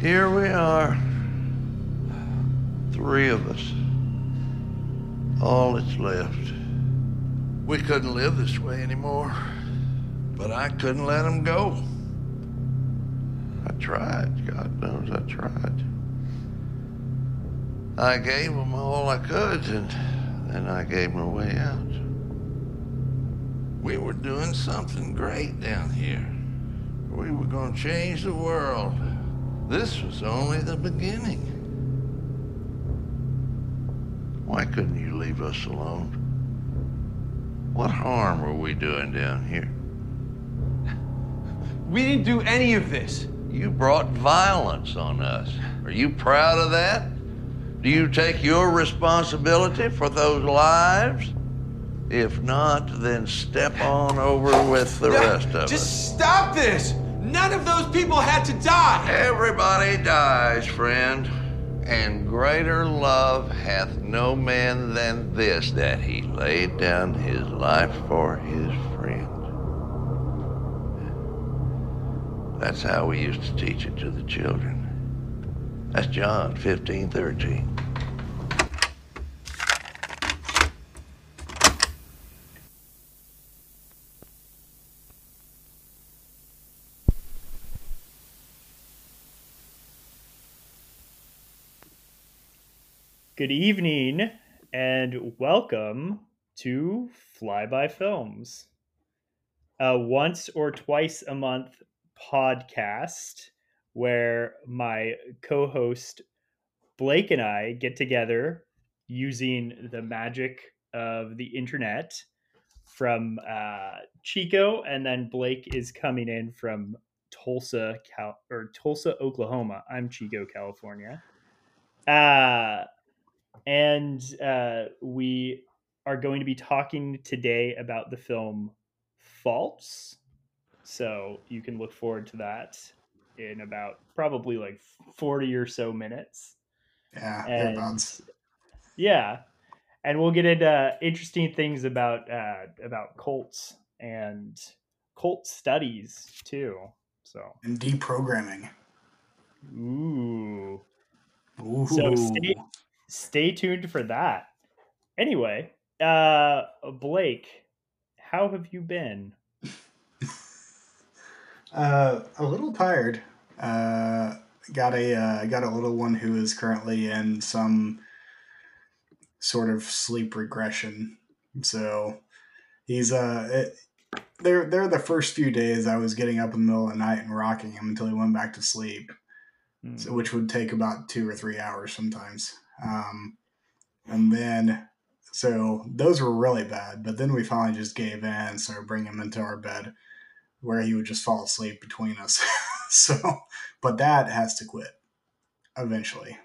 Here we are. Three of us. All that's left. We couldn't live this way anymore. But I couldn't let him go. I tried. God knows I tried. I gave him all I could, and then I gave him a way out. We were doing something great down here. We were going to change the world. This was only the beginning. Why couldn't you leave us alone? What harm were we doing down here? We didn't do any of this. You brought violence on us. Are you proud of that? Do you take your responsibility for those lives? If not, then step on over with the No, rest of us. Just stop this! None of those people had to die! Everybody dies, friend. And greater love hath no man than this, that he laid down his life for his friend. That's how we used to teach it to the children. That's John 15, 13. Good evening and welcome to Flyby Films, a once or twice a month podcast where my co host Blake and I get together using the magic of the internet from uh, Chico, and then Blake is coming in from Tulsa, Cal- or Tulsa, Oklahoma. I'm Chico, California. Uh, and uh, we are going to be talking today about the film Faults. So you can look forward to that in about probably like 40 or so minutes. Yeah, And yeah, and we'll get into interesting things about uh, about cults and cult studies too. So, And deprogramming. ooh, Ooh. So stay- stay tuned for that. Anyway, uh, Blake, how have you been? uh, a little tired. Uh, got a uh, got a little one who is currently in some sort of sleep regression. So he's uh, it, they're they're the first few days I was getting up in the middle of the night and rocking him until he went back to sleep. Hmm. so, which would take about two or three hours sometimes. Um, and then, so those were really bad. But then we finally just gave in, so bring him into our bed where he would just fall asleep between us. so, but that has to quit eventually.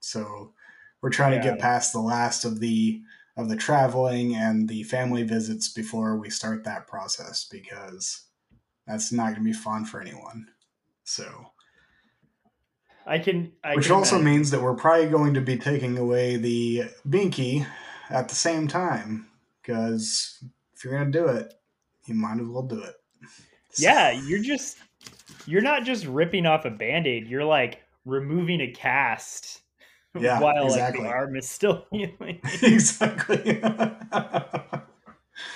So we're trying to get past the last of the of the traveling and the family visits before we start that process because that's not going to be fun for anyone. So, I can. I which can also imagine- means that we're probably going to be taking away the binky at the same time. Because if you're going to do it, you might as well do it. So- Yeah, you're just you're not just ripping off a band-aid, you're like removing a cast Yeah, while exactly. like the arm is still healing. exactly.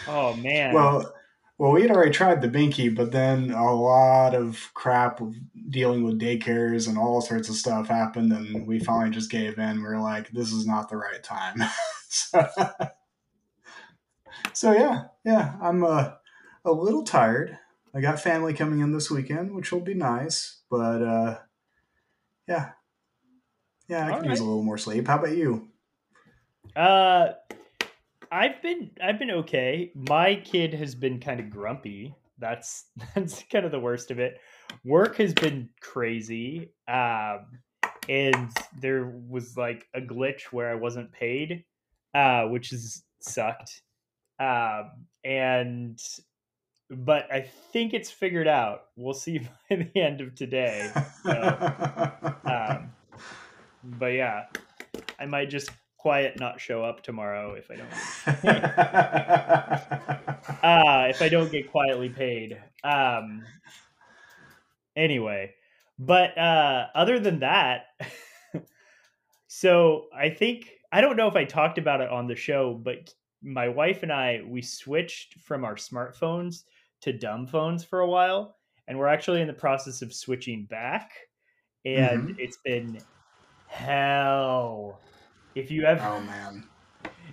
oh man. well, well, we had already tried the binky, but then a lot of crap dealing with daycares and all sorts of stuff happened, and we finally just gave in. We are like, "This is not the right time." so, so yeah, yeah, I'm uh, a little tired. I got family coming in this weekend, which will be nice, but uh, yeah, yeah, I All could use a little more sleep. How about you? Uh I've been I've been okay. My kid has been kind of grumpy. That's that's kind of the worst of it. Work has been crazy. Um and there was like a glitch where I wasn't paid, uh, which is sucked. Um and but I think it's figured out. We'll see by the end of today. Um, but yeah, I might just quiet not show up tomorrow if I don't uh if I don't get quietly paid. Um anyway, but uh, other than that, so I think I don't know if I talked about it on the show, but my wife and I we switched from our smartphones to dumb phones for a while, and we're actually in the process of switching back, and Mhm. it's been hell. If you ever Oh man.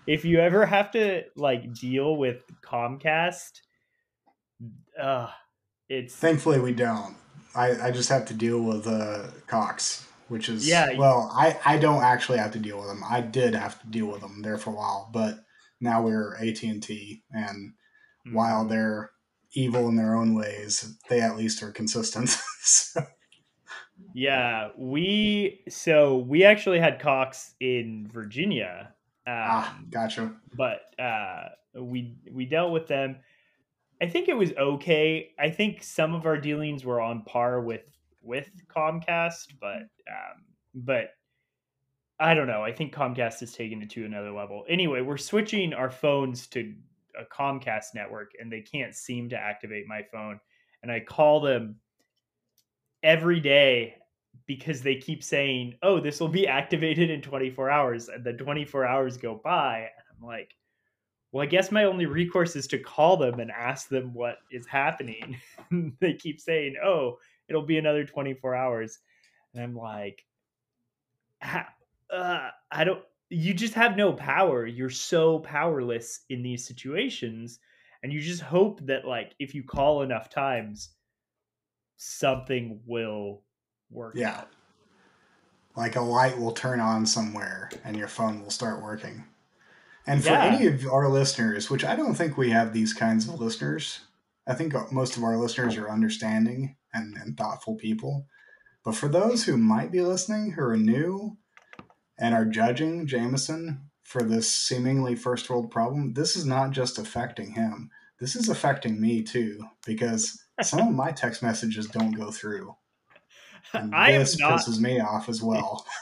if you ever have to like deal with Comcast, uh it's Thankfully, we don't. I, I just have to deal with uh, Cox, which is Yeah. Well, I, I don't actually have to deal with them. I did have to deal with them there for a while, but now we're AT and T, and while they're evil in their own ways, they at least are consistent. so, Yeah, we so we actually had Cox in Virginia, um, ah, gotcha. but uh, we we dealt with them. I think it was okay. I think some of our dealings were on par with with Comcast, but um, but I don't know. I think Comcast has taken it to another level. Anyway, we're switching our phones to a Comcast network, and they can't seem to activate my phone. And I call them every day because they keep saying, "Oh, this will be activated in 24 hours," and then 24 hours go by, and I'm like, "Well, I guess my only recourse is to call them and ask them what is happening." they keep saying, "Oh, it'll be another 24 hours," and I'm like, uh, "I don't." You just have no power. You're so powerless in these situations, and you just hope that, like, if you call enough times, something will work Yeah. out. Like a light will turn on somewhere, and your phone will start working. And for Yeah. any of our listeners, which I don't think we have these kinds of listeners, I think most of our listeners are understanding and, and thoughtful people. But for those who might be listening who are new and are judging Jamison for this seemingly first world problem, this is not just affecting him. This is affecting me too, because some of my text messages don't go through. And I am this not. pisses me off as well.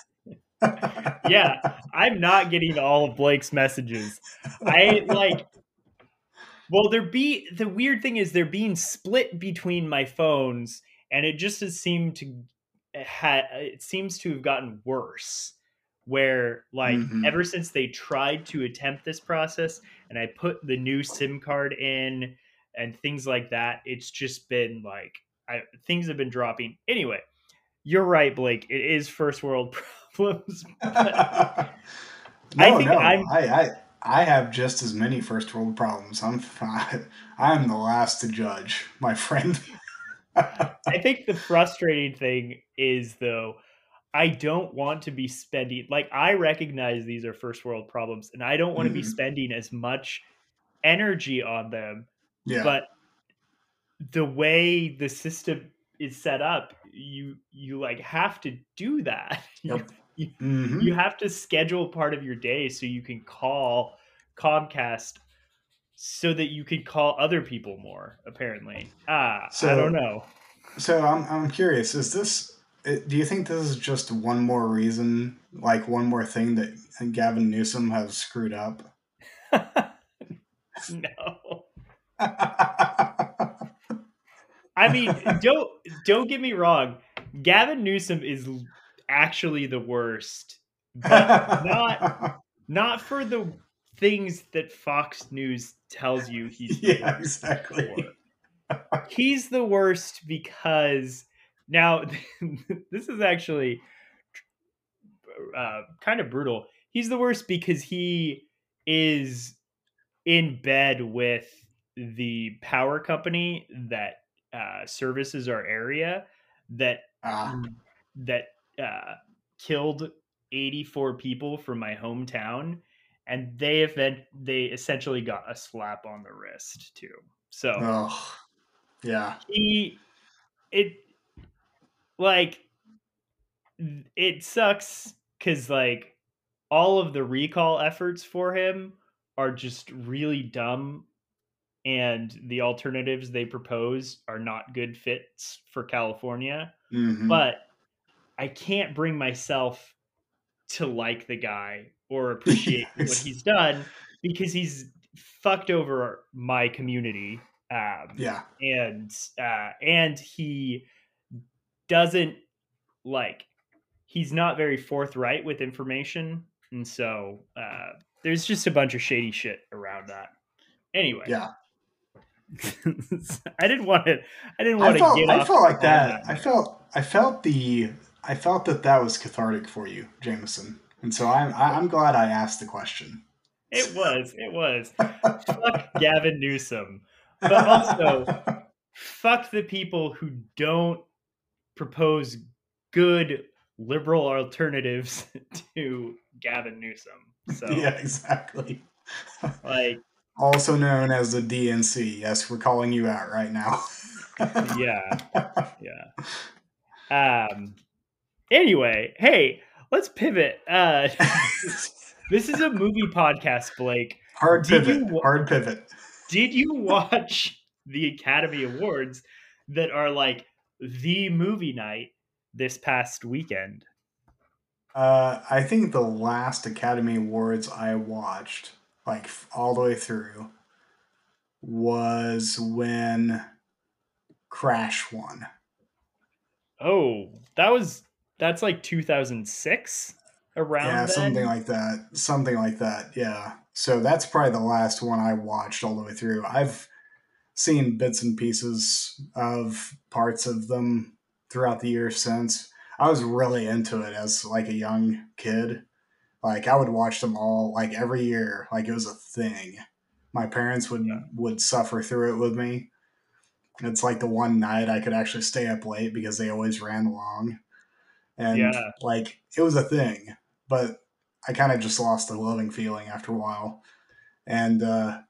Yeah, I'm not getting all of Blake's messages. I like. Well, they're be the weird thing is they're being split between my phones, and it just has seemed to ha it seems to have gotten worse. Where like Mhm. ever since they tried to attempt this process, and I put the new SIM card in and things like that, it's just been like I things have been dropping. Anyway, you're right, Blake. It is first world problems. no, I think no, I'm- I, I, I have just as many first world problems. I'm, I'm the last to judge, my friend. I think the frustrating thing is though, I don't want to be spending like I recognize these are first world problems, and I don't want to be mm-hmm. spending as much energy on them. yeah, But the way the system is set up, you you like have to do that. Yep. You, Mhm. you have to schedule part of your day so you can call Comcast so that you can call other people more apparently ah so, i don't know So I'm, I'm curious. Is this? Do you think this is just one more reason, like one more thing that Gavin Newsom has screwed up? no i mean don't don't get me wrong gavin newsom is actually the worst but not not for the things that fox news tells you he's the yeah, worst exactly. for. he's the worst because now this is actually uh, kind of brutal. He's the worst because he is in bed with the power company that uh, services our area that Ah, that uh, killed 84 people from my hometown and they event they essentially got a slap on the wrist too. So oh, yeah. he it like it sucks because like all of the recall efforts for him are just really dumb and the alternatives they propose are not good fits for california Mhm. but i can't bring myself to like the guy or appreciate what he's done because he's fucked over my community um yeah. and uh, and he doesn't like he's not very forthright with information, and so uh, there's just a bunch of shady shit around that. Anyway, Yeah. I didn't want to. I didn't I want to felt get. I felt like on that. I felt I felt the I felt that that was cathartic for you, Jamison. And so I'm I- I'm glad I asked the question. It was. It was. Fuck Gavin Newsom, but also fuck the people who don't propose good liberal alternatives to Gavin Newsom. So, yeah, exactly. like, Also known as the DNC. Yes, we're calling you out right now. yeah, yeah. Um. Anyway, hey, let's pivot. Uh, this is a movie podcast, Blake. hard Did pivot. you hard pivot. Did you watch the Academy Awards that are like the movie night this past weekend? Uh, I think the last Academy Awards I watched, like all the way through, was when Crash won. Oh, that was that's like 2006 around yeah, then. something like that. Something like that. Yeah. So that's probably the last one I watched all the way through. I've seen bits and pieces of parts of them throughout the years since. I was really into it as like a young kid. Like I would watch them all like every year, like it was a thing. My parents would Yeah. would suffer through it with me. It's like the one night I could actually stay up late because they always ran long. And Yeah. like it was a thing, but I kind of just lost the loving feeling after a while. And uh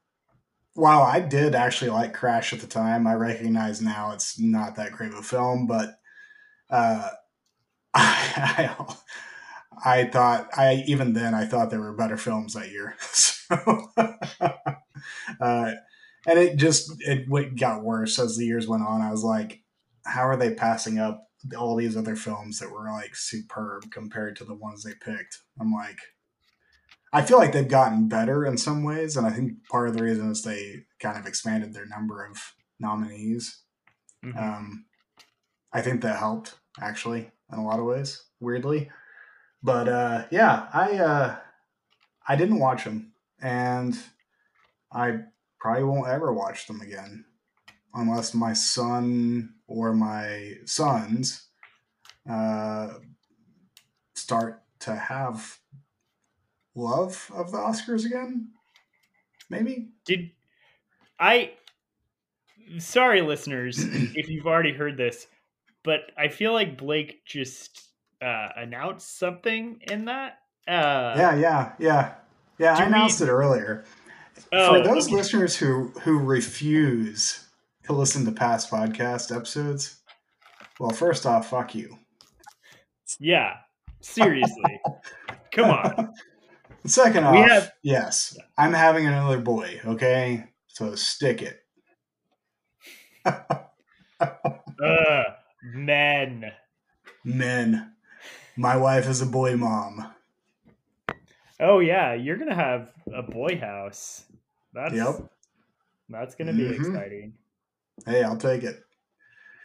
while I did actually like Crash at the time, I recognize now it's not that great of a film, but uh I, I I thought I even then I thought there were better films that year. So uh and it just it got worse as the years went on. I was like, how are they passing up all these other films that were like superb compared to the ones they picked? I'm like, I feel like they've gotten better in some ways, and I think part of the reason is they kind of expanded their number of nominees. Mhm. Um, I think that helped actually in a lot of ways, weirdly. But uh, yeah, I uh, I didn't watch them, and I probably won't ever watch them again, unless my son or my sons uh, start to have love of the Oscars again. Maybe. Did I? Sorry, listeners, if you've already heard this, but I feel like Blake just uh, announced something in that. Uh, yeah, yeah, yeah, yeah. I we- announced it earlier. oh, For those okay. listeners who who refuse to listen to past podcast episodes, well, first off, fuck you. Yeah, seriously, come on. Second We off, have- yes, I'm having another boy. Okay, so stick it. Uh, men. Men, my wife is a boy mom. Oh yeah, you're gonna have a boy house. That's Yep. that's gonna be Mhm. exciting. Hey, I'll take it.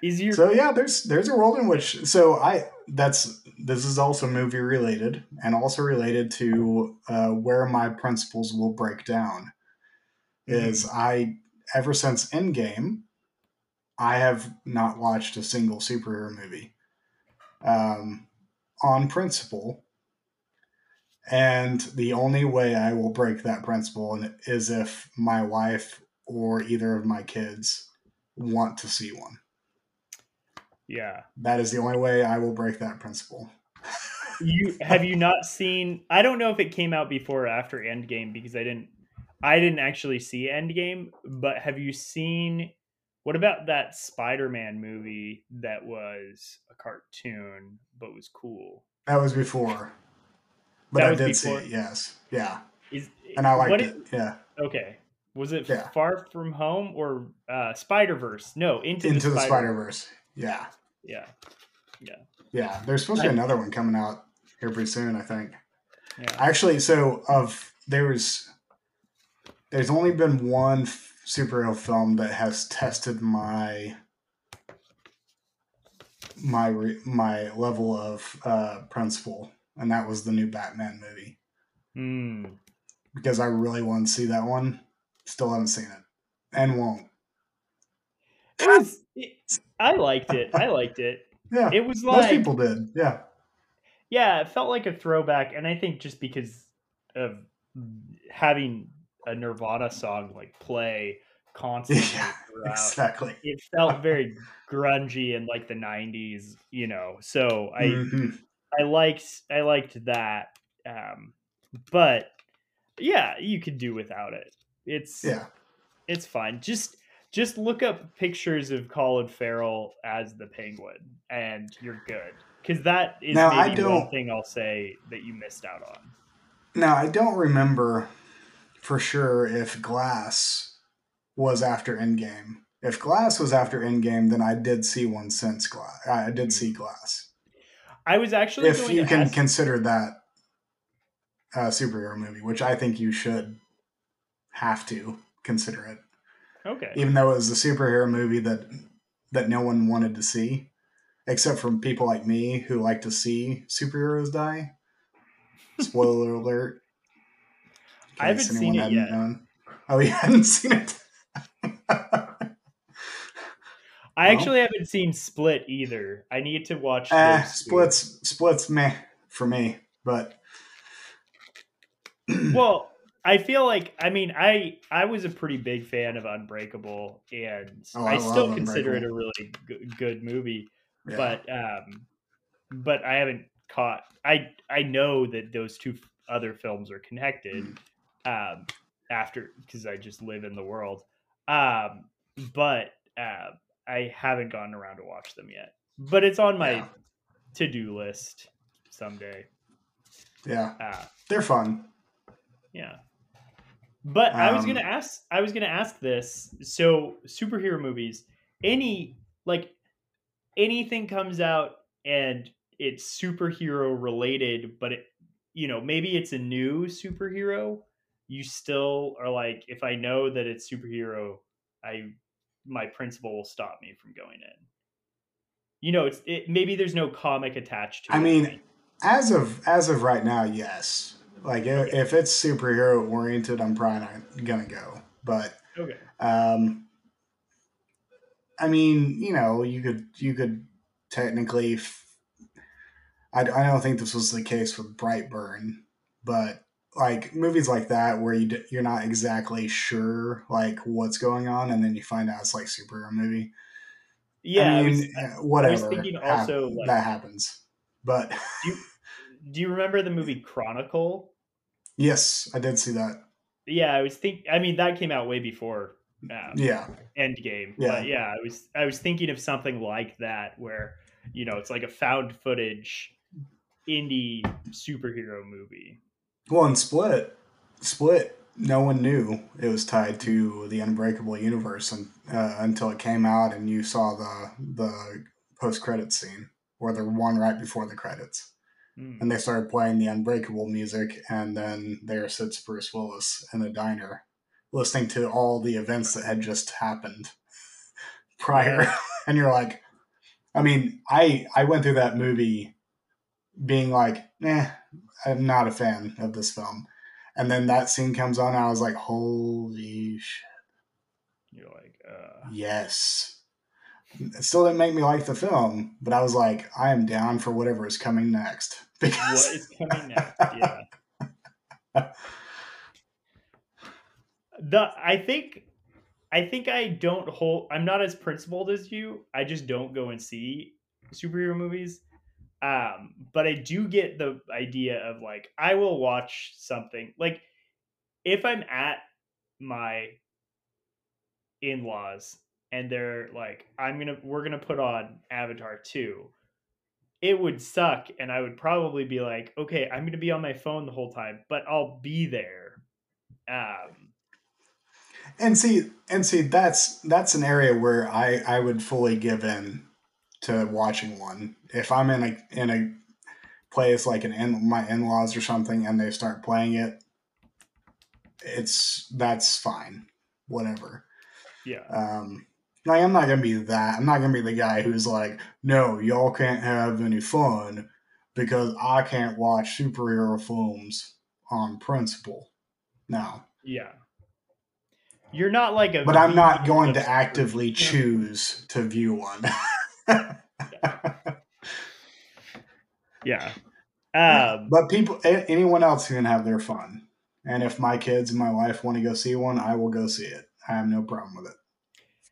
Is your So yeah, there's there's a world in which so I that's this is also movie related and also related to uh, where my principles will break down. Is I ever since Endgame, I have not watched a single superhero movie, um, on principle. And the only way I will break that principle is if my wife or either of my kids want to see one. yeah. That is the only way I will break that principle. You have you not seen? I don't know if it came out before or after Endgame because I didn't. I didn't actually see Endgame, but have you seen? What about that Spider-Man movie that was a cartoon but was cool? That was before. But That I did before? see it, yes. Yeah. Is And I liked it. Yeah. Okay, was it Yeah. Far From Home or uh, Spider Verse? No, Into, Into the, Spider. Verse. Yeah. Yeah, Yeah. Yeah. There's supposed to be another one coming out here pretty soon, I think. yeah. Actually, so of there's there's only been one superhero film that has tested my my re- my level of uh, principle, and that was the new Batman movie Hmm. because I really want to see that one. Still haven't seen it, and won't. It was. It, I liked it. I liked it. Yeah, It was like most people did. Yeah, yeah, it felt like a throwback, and I think just because of having a Nirvana song like play constantly yeah, exactly. it felt very grungy in like the '90s, you know. So I Mhm. I liked I liked that, um, but yeah, you could do without it. It's Yeah, it's fine. Just just look up pictures of Colin Farrell as the Penguin, and you're good. Because that is Now, I maybe one thing I'll say that you missed out on. Now I don't remember for sure if Glass was after Endgame. If Glass was after Endgame, then I did see one since Glass. I did see Glass. I was actually If you can ask, consider that a superhero movie, which I think you should have to consider it, okay, even though it was a superhero movie that that no one wanted to see, except from people like me who like to see superheroes die. Spoiler alert. I haven't seen it yet. known. Oh, you hadn't seen it? I well. actually haven't seen Split either. I need to watch. uh, splits, splits, meh for me. But well i feel like i mean i i was a pretty big fan of unbreakable and Oh, I i, still consider it a really g- good movie yeah. but um but i haven't caught i i know that those two other films are connected um after because i just live in the world um but uh i haven't gotten around to watch them yet but it's on my Yeah. to-do list someday yeah, uh they're fun. yeah. But I was Um, gonna ask I was gonna ask this. So superhero movies, any like anything comes out and it's superhero related, but it you know, maybe it's a new superhero, you still are like, if I know that it's superhero, I my principal will stop me from going in. You know, it's it maybe there's no comic attached to it. I it. mean, as of as of right now, yes. Like if, if it's superhero oriented, I'm probably not gonna go. But okay. um, I mean, you know, you could you could technically. F- I, I don't think this was the case with Brightburn, but like movies like that where you d- you're not exactly sure like what's going on, and then you find out it's like superhero movie. Yeah, I I mean, was, uh, whatever. thinking also, like- that happens, but do you remember the movie Chronicle? yes, I did see that. Yeah, I was think. I mean, that came out way before um, Yeah, Endgame. Yeah. But yeah, I was I was thinking of something like that where you know it's like a found footage indie superhero movie. Well, in Split, Split, no one knew it was tied to the Unbreakable universe and, uh, until it came out, and you saw the the post credit scene or the one right before the credits, Hmm. and they started playing the Unbreakable music, and then there sits Bruce Willis in a diner, listening to all the events that had just happened prior, Yeah. and you're like, I mean, I I went through that movie being like, eh, I'm not a fan of this film. And then that scene comes on, and I was like, holy shit, You're like, uh, yes. It still didn't make me like the film, but I was like, I am down for whatever is coming next. what Because is coming next? Yeah. The I think I think I don't hold I'm not as principled as you. I just don't go and see superhero movies. Um, but I do get the idea of like I will watch something like if I'm at my in-laws and they're like I'm to we're to put on Avatar 2 it would suck and i would probably be like okay i'm to be on my phone the whole time but i'll be there. Um and see and see that's that's an area where I I would fully give in to watching one. If I'm in a in a place like an in my in laws or something and they start playing it, it's that's fine. Whatever. yeah Um Like I'm not gonna be that. I'm not gonna be the guy who's like, no, y'all can't have any fun because I can't watch superhero films on principle. No, Yeah. You're not like a but I'm not going to actively choose to view one. Yeah. Um but people, anyone else can have their fun. And if my kids and my wife want to go see one, I will go see it. I have no problem with it.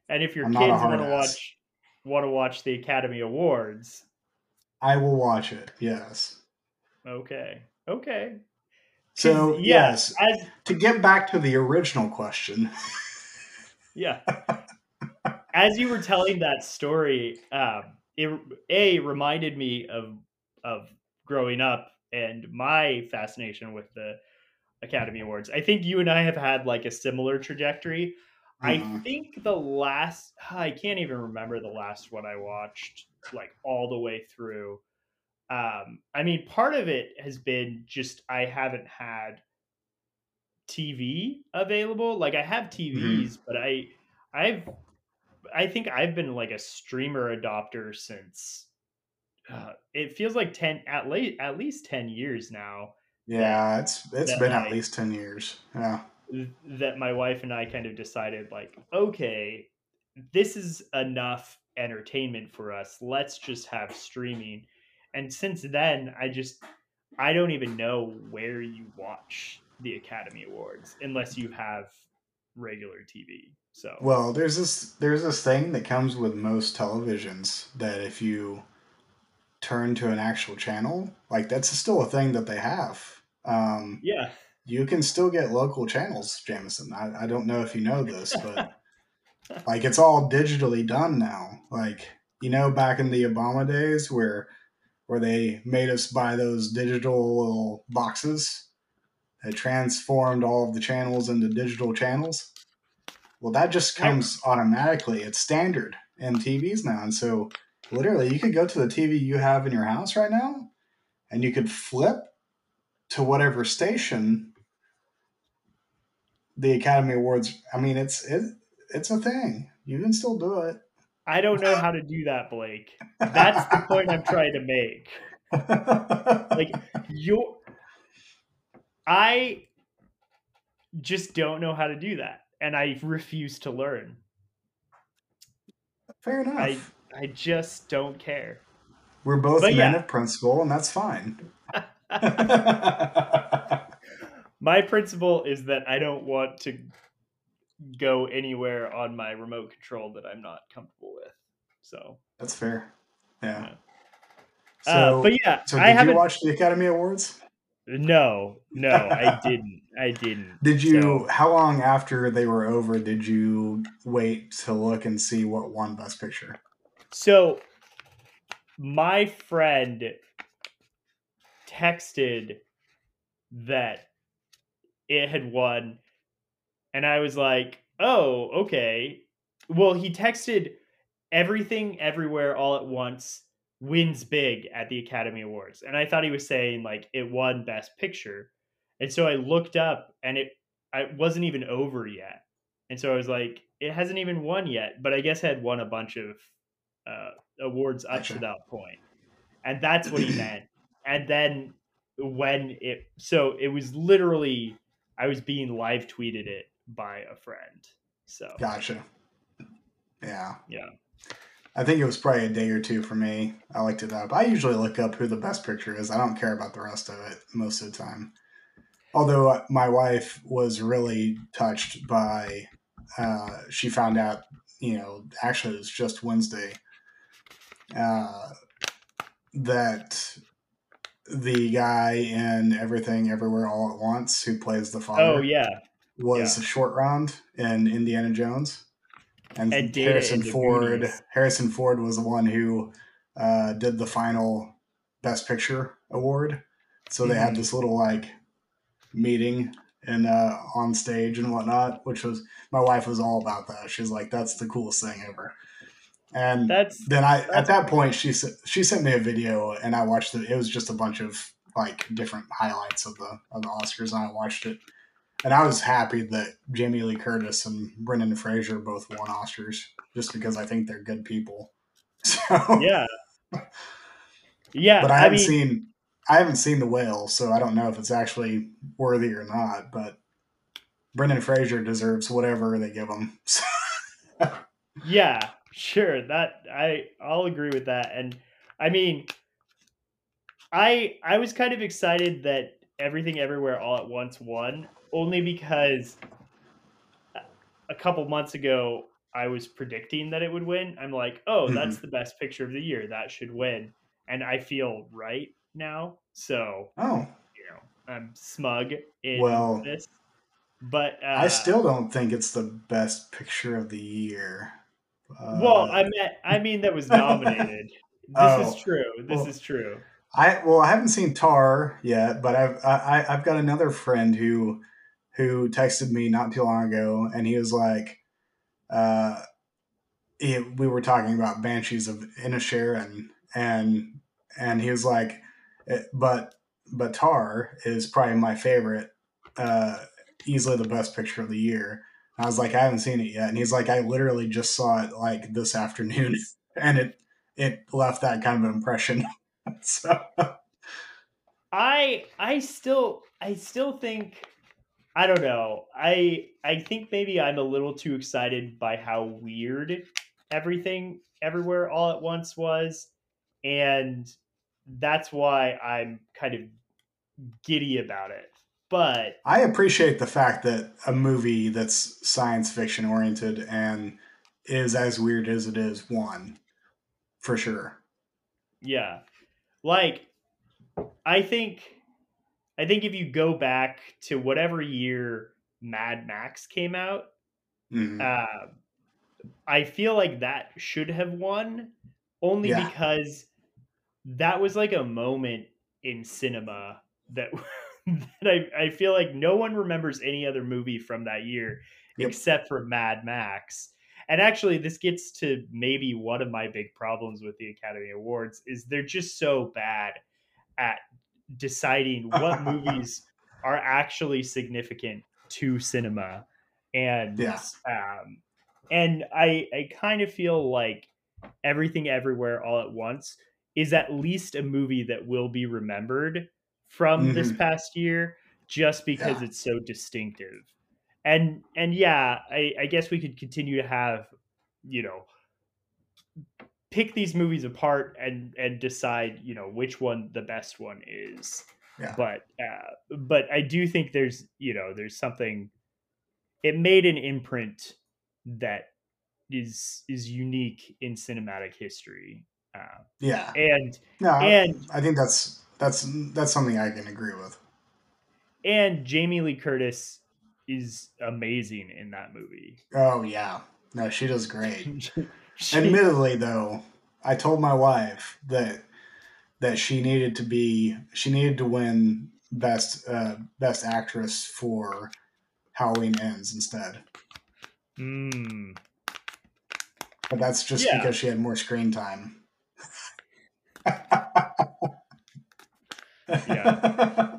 and if your I'm kids want to watch want to watch the Academy Awards, I will watch it. Yes. okay. Okay. So yeah, yes, as to get back to the original question, yeah. as you were telling that story, um, it a reminded me of of growing up and my fascination with the Academy Awards. I think you and I have had like a similar trajectory. I Mhm. think the last I can't even remember the last one I watched like all the way through. Um, I mean, part of it has been just I haven't had TV available. Like I have TVs, but I I've I think I've been like a streamer adopter since uh, it feels like 10 at least at least 10 years now yeah, it's it's that been I- at least ten years. Yeah. that my wife and I kind of decided like okay this is enough entertainment for us let's just have streaming and since then I just I don't even know where you watch the Academy Awards unless you have regular TV so Well, there's this there's this thing that comes with most televisions that if you turn to an actual channel, like that's still a thing that they have. Um, yeah you can still get local channels, Jamison. I, I don't know if you know this, but like it's all digitally done now. Like you know, back in the Obama days where where they made us buy those digital little boxes that transformed all of the channels into digital channels. Well, that just comes automatically. It's standard in TVs now, and so literally, you could go to the TV you have in your house right now, and you could flip to whatever station the Academy Awards. I mean, it's it, it's a thing. You can still do it. I don't know how to do that Blake that's the point I'm trying to make like you i just don't know how to do that and i refuse to learn fair enough. I- i just don't care We're both but men yeah. of principle, and that's fine. my principle is that i don't want to go anywhere on my remote control that i'm not comfortable with so that's fair. Yeah. uh, So, but yeah so i did you watch the Academy Awards? No no i didn't i didn't Did you? So- How long after they were over did you wait to look and see what won Best Picture? So my friend texted that it had won and I was like, "Oh, okay." Well, he texted everything everywhere all at once wins big at the Academy Awards. And I thought he was saying like it won best picture. And so I looked up and it I wasn't even over yet. And so I was like, it hasn't even won yet, but I guess had won a bunch of uh, awards up to that point. And that's what he meant. And then when it, so it was literally, I was being live tweeted it by a friend. So, Gotcha. Yeah. yeah. I think it was probably a day or two for me. I looked it up. I usually look up who the best picture is. I don't care about the rest of it most of the time. Although uh, my wife was really touched by, uh, she found out, you know, actually it was just Wednesday, uh, that the guy in Everything Everywhere All at Once who plays the father Oh, yeah. was a short round in Indiana Jones. And, Harrison Ford Goonies. Harrison Ford was the one who uh, did the final Best Picture award. So they had Mhm. this little like meeting and uh, on stage and whatnot, which was my wife was all about that. She's like, "That's the coolest thing ever." And That's, then I at that's that point she she sent me a video and I watched it. It was just a bunch of like different highlights of the of the Oscars and I watched it. And I was happy that Jamie Lee Curtis and Brendan Fraser both won Oscars, just because I think they're good people. So Yeah. Yeah. but I I, haven't mean, seen I haven't seen the whale, so I don't know if it's actually worthy or not. But Brendan Fraser deserves whatever they give him. yeah, sure. That I I'll agree with that. And I mean, I I was kind of excited that everything everywhere all at once won, only because a couple months ago I was predicting that it would win. I'm like, oh, that's the best picture of the year. That should win. And I feel right now. So, oh, you know, I'm smug in Well, this. But uh, I still don't think it's the best picture of the year. Uh, well, I mean, I mean that was nominated. this Oh, is true. This well, is true. I well, I haven't seen Tar yet, but I've I, I- I've got another friend who who texted me not too long ago, and he was like, uh, he, we were talking about Banshees of Inisherin, and and he was like, eh, but but Tar is probably my favorite, uh, easily the best picture of the year. I was like, I haven't seen it yet, and he's like, I literally just saw it like this afternoon, and it it left that kind of impression. so. I I still I still think I don't know. I I think maybe I'm a little too excited by how weird everything everywhere all at once was and that's why I'm kind of giddy about it. But I appreciate the fact that a movie that's science fiction oriented and is as weird as it is one for sure. yeah. Like I think I think if you go back to whatever year Mad Max came out, Mhm. uh, I feel like that should have won only Yeah. because that was like a moment in cinema that, that I, I feel like no one remembers any other movie from that year Yep. except for Mad Max. And actually, this gets to maybe one of my big problems with the Academy Awards is they're just so bad at deciding what movies are actually significant to cinema and Yeah. um and i i kind of feel like everything everywhere all at once is at least a movie that will be remembered from this Mhm. past year just because Yeah. it's so distinctive and and yeah i i guess we could continue to have you know pick these movies apart and and decide you know which one the best one is Yeah. but uh but i do think there's you know there's something it made an imprint that is is unique in cinematic history uh Yeah. and No, I- and I think that's that's that's something I can agree with. and jamie lee curtis is amazing in that movie Oh yeah. No, she does great. Admittedly though, I told my wife that that she needed to be she needed to win best uh best actress for Halloween ends instead. Mm. But that's just Yeah. because she had more screen time. Yeah.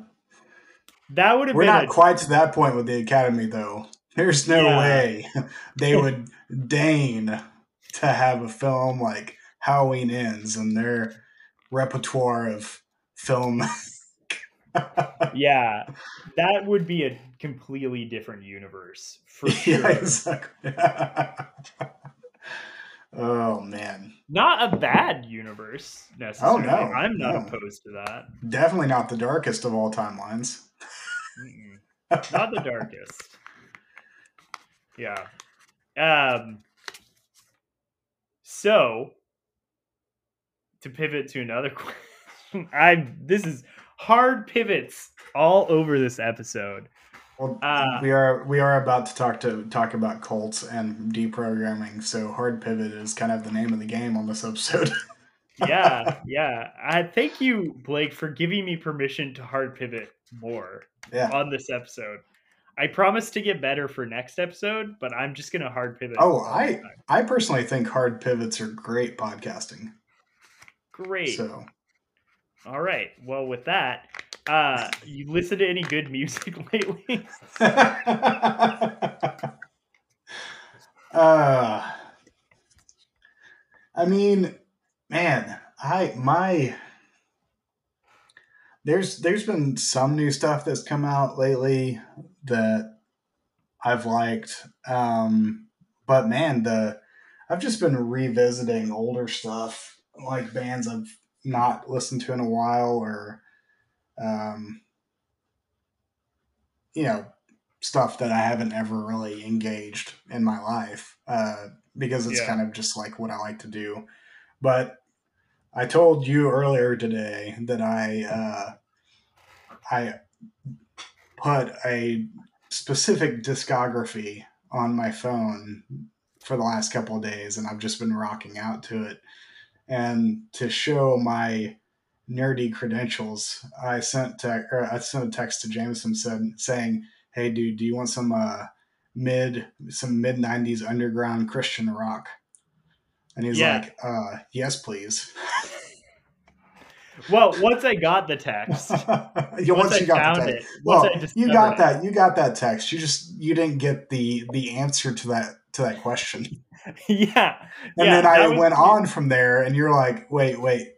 that would have We're not a, quite to that point with the Academy, though. There's no Yeah. way they would deign to have a film like Halloween Ends in their repertoire of film. yeah that would be a completely different universe for sure yeah, exactly. oh man, not a bad universe necessarily no, i'm not no. opposed to that definitely not the darkest of all timelines. Not the darkest yeah um so to pivot to another question i this is hard pivots all over this episode Well, Uh, we are we are about to talk to talk about cults and deprogramming. So hard pivot is kind of the name of the game on this episode. yeah yeah i thank you blake for giving me permission to hard pivot more yeah. on this episode i promise to get better for next episode but i'm just gonna hard pivot Oh, I time. I personally think hard pivots are great podcasting. great So all right well with that Uh, you listen to any good music lately? uh, I mean, man, I my there's there's been some new stuff that's come out lately that I've liked. Um, but man, the I've just been revisiting older stuff, like bands I've not listened to in a while, or um, you know, stuff that I haven't ever really engaged in my life, uh, because it's Yeah. kind of just like what I like to do. But I told you earlier today that I uh, I put a specific discography on my phone for the last couple of days, and I've just been rocking out to it. And to show my nerdy credentials, I sent te- I sent a text to Jamison said saying, "Hey, dude, do you want some uh, mid some mid '90s underground Christian rock?" And he's Yeah. like, uh, "Yes, please." Well, once I got the text, once, I you got the text. it, Well, you got it- that. You got that text. You just you didn't get the the answer to that to that question. yeah. And yeah, then I was went on from there, and you're like, wait, wait,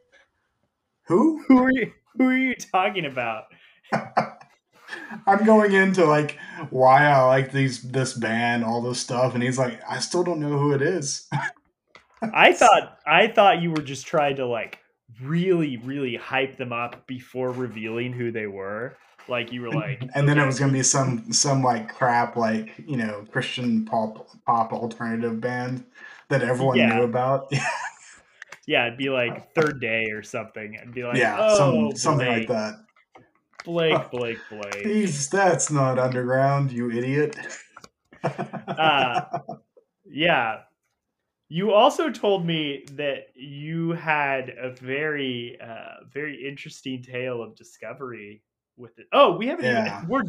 who? Who are you? Who are you talking about? I'm going into like why I like these this band, all this stuff, and he's like, I still don't know who it is. I thought I thought you were just trying to like really, really hype them up before revealing who they were. Like you were like, and then it was gonna be some some like crap like you know Christian pop pop alternative band that everyone Yeah. knew about. yeah, it'd be like third day or something. I'd be like, yeah, oh, some something like that. Blake, Blake, Blake. He's that's not underground, you idiot. Uh, Yeah. You also told me that you had a very, uh, very interesting tale of discovery with it. Oh, we haven't Yeah. even. We're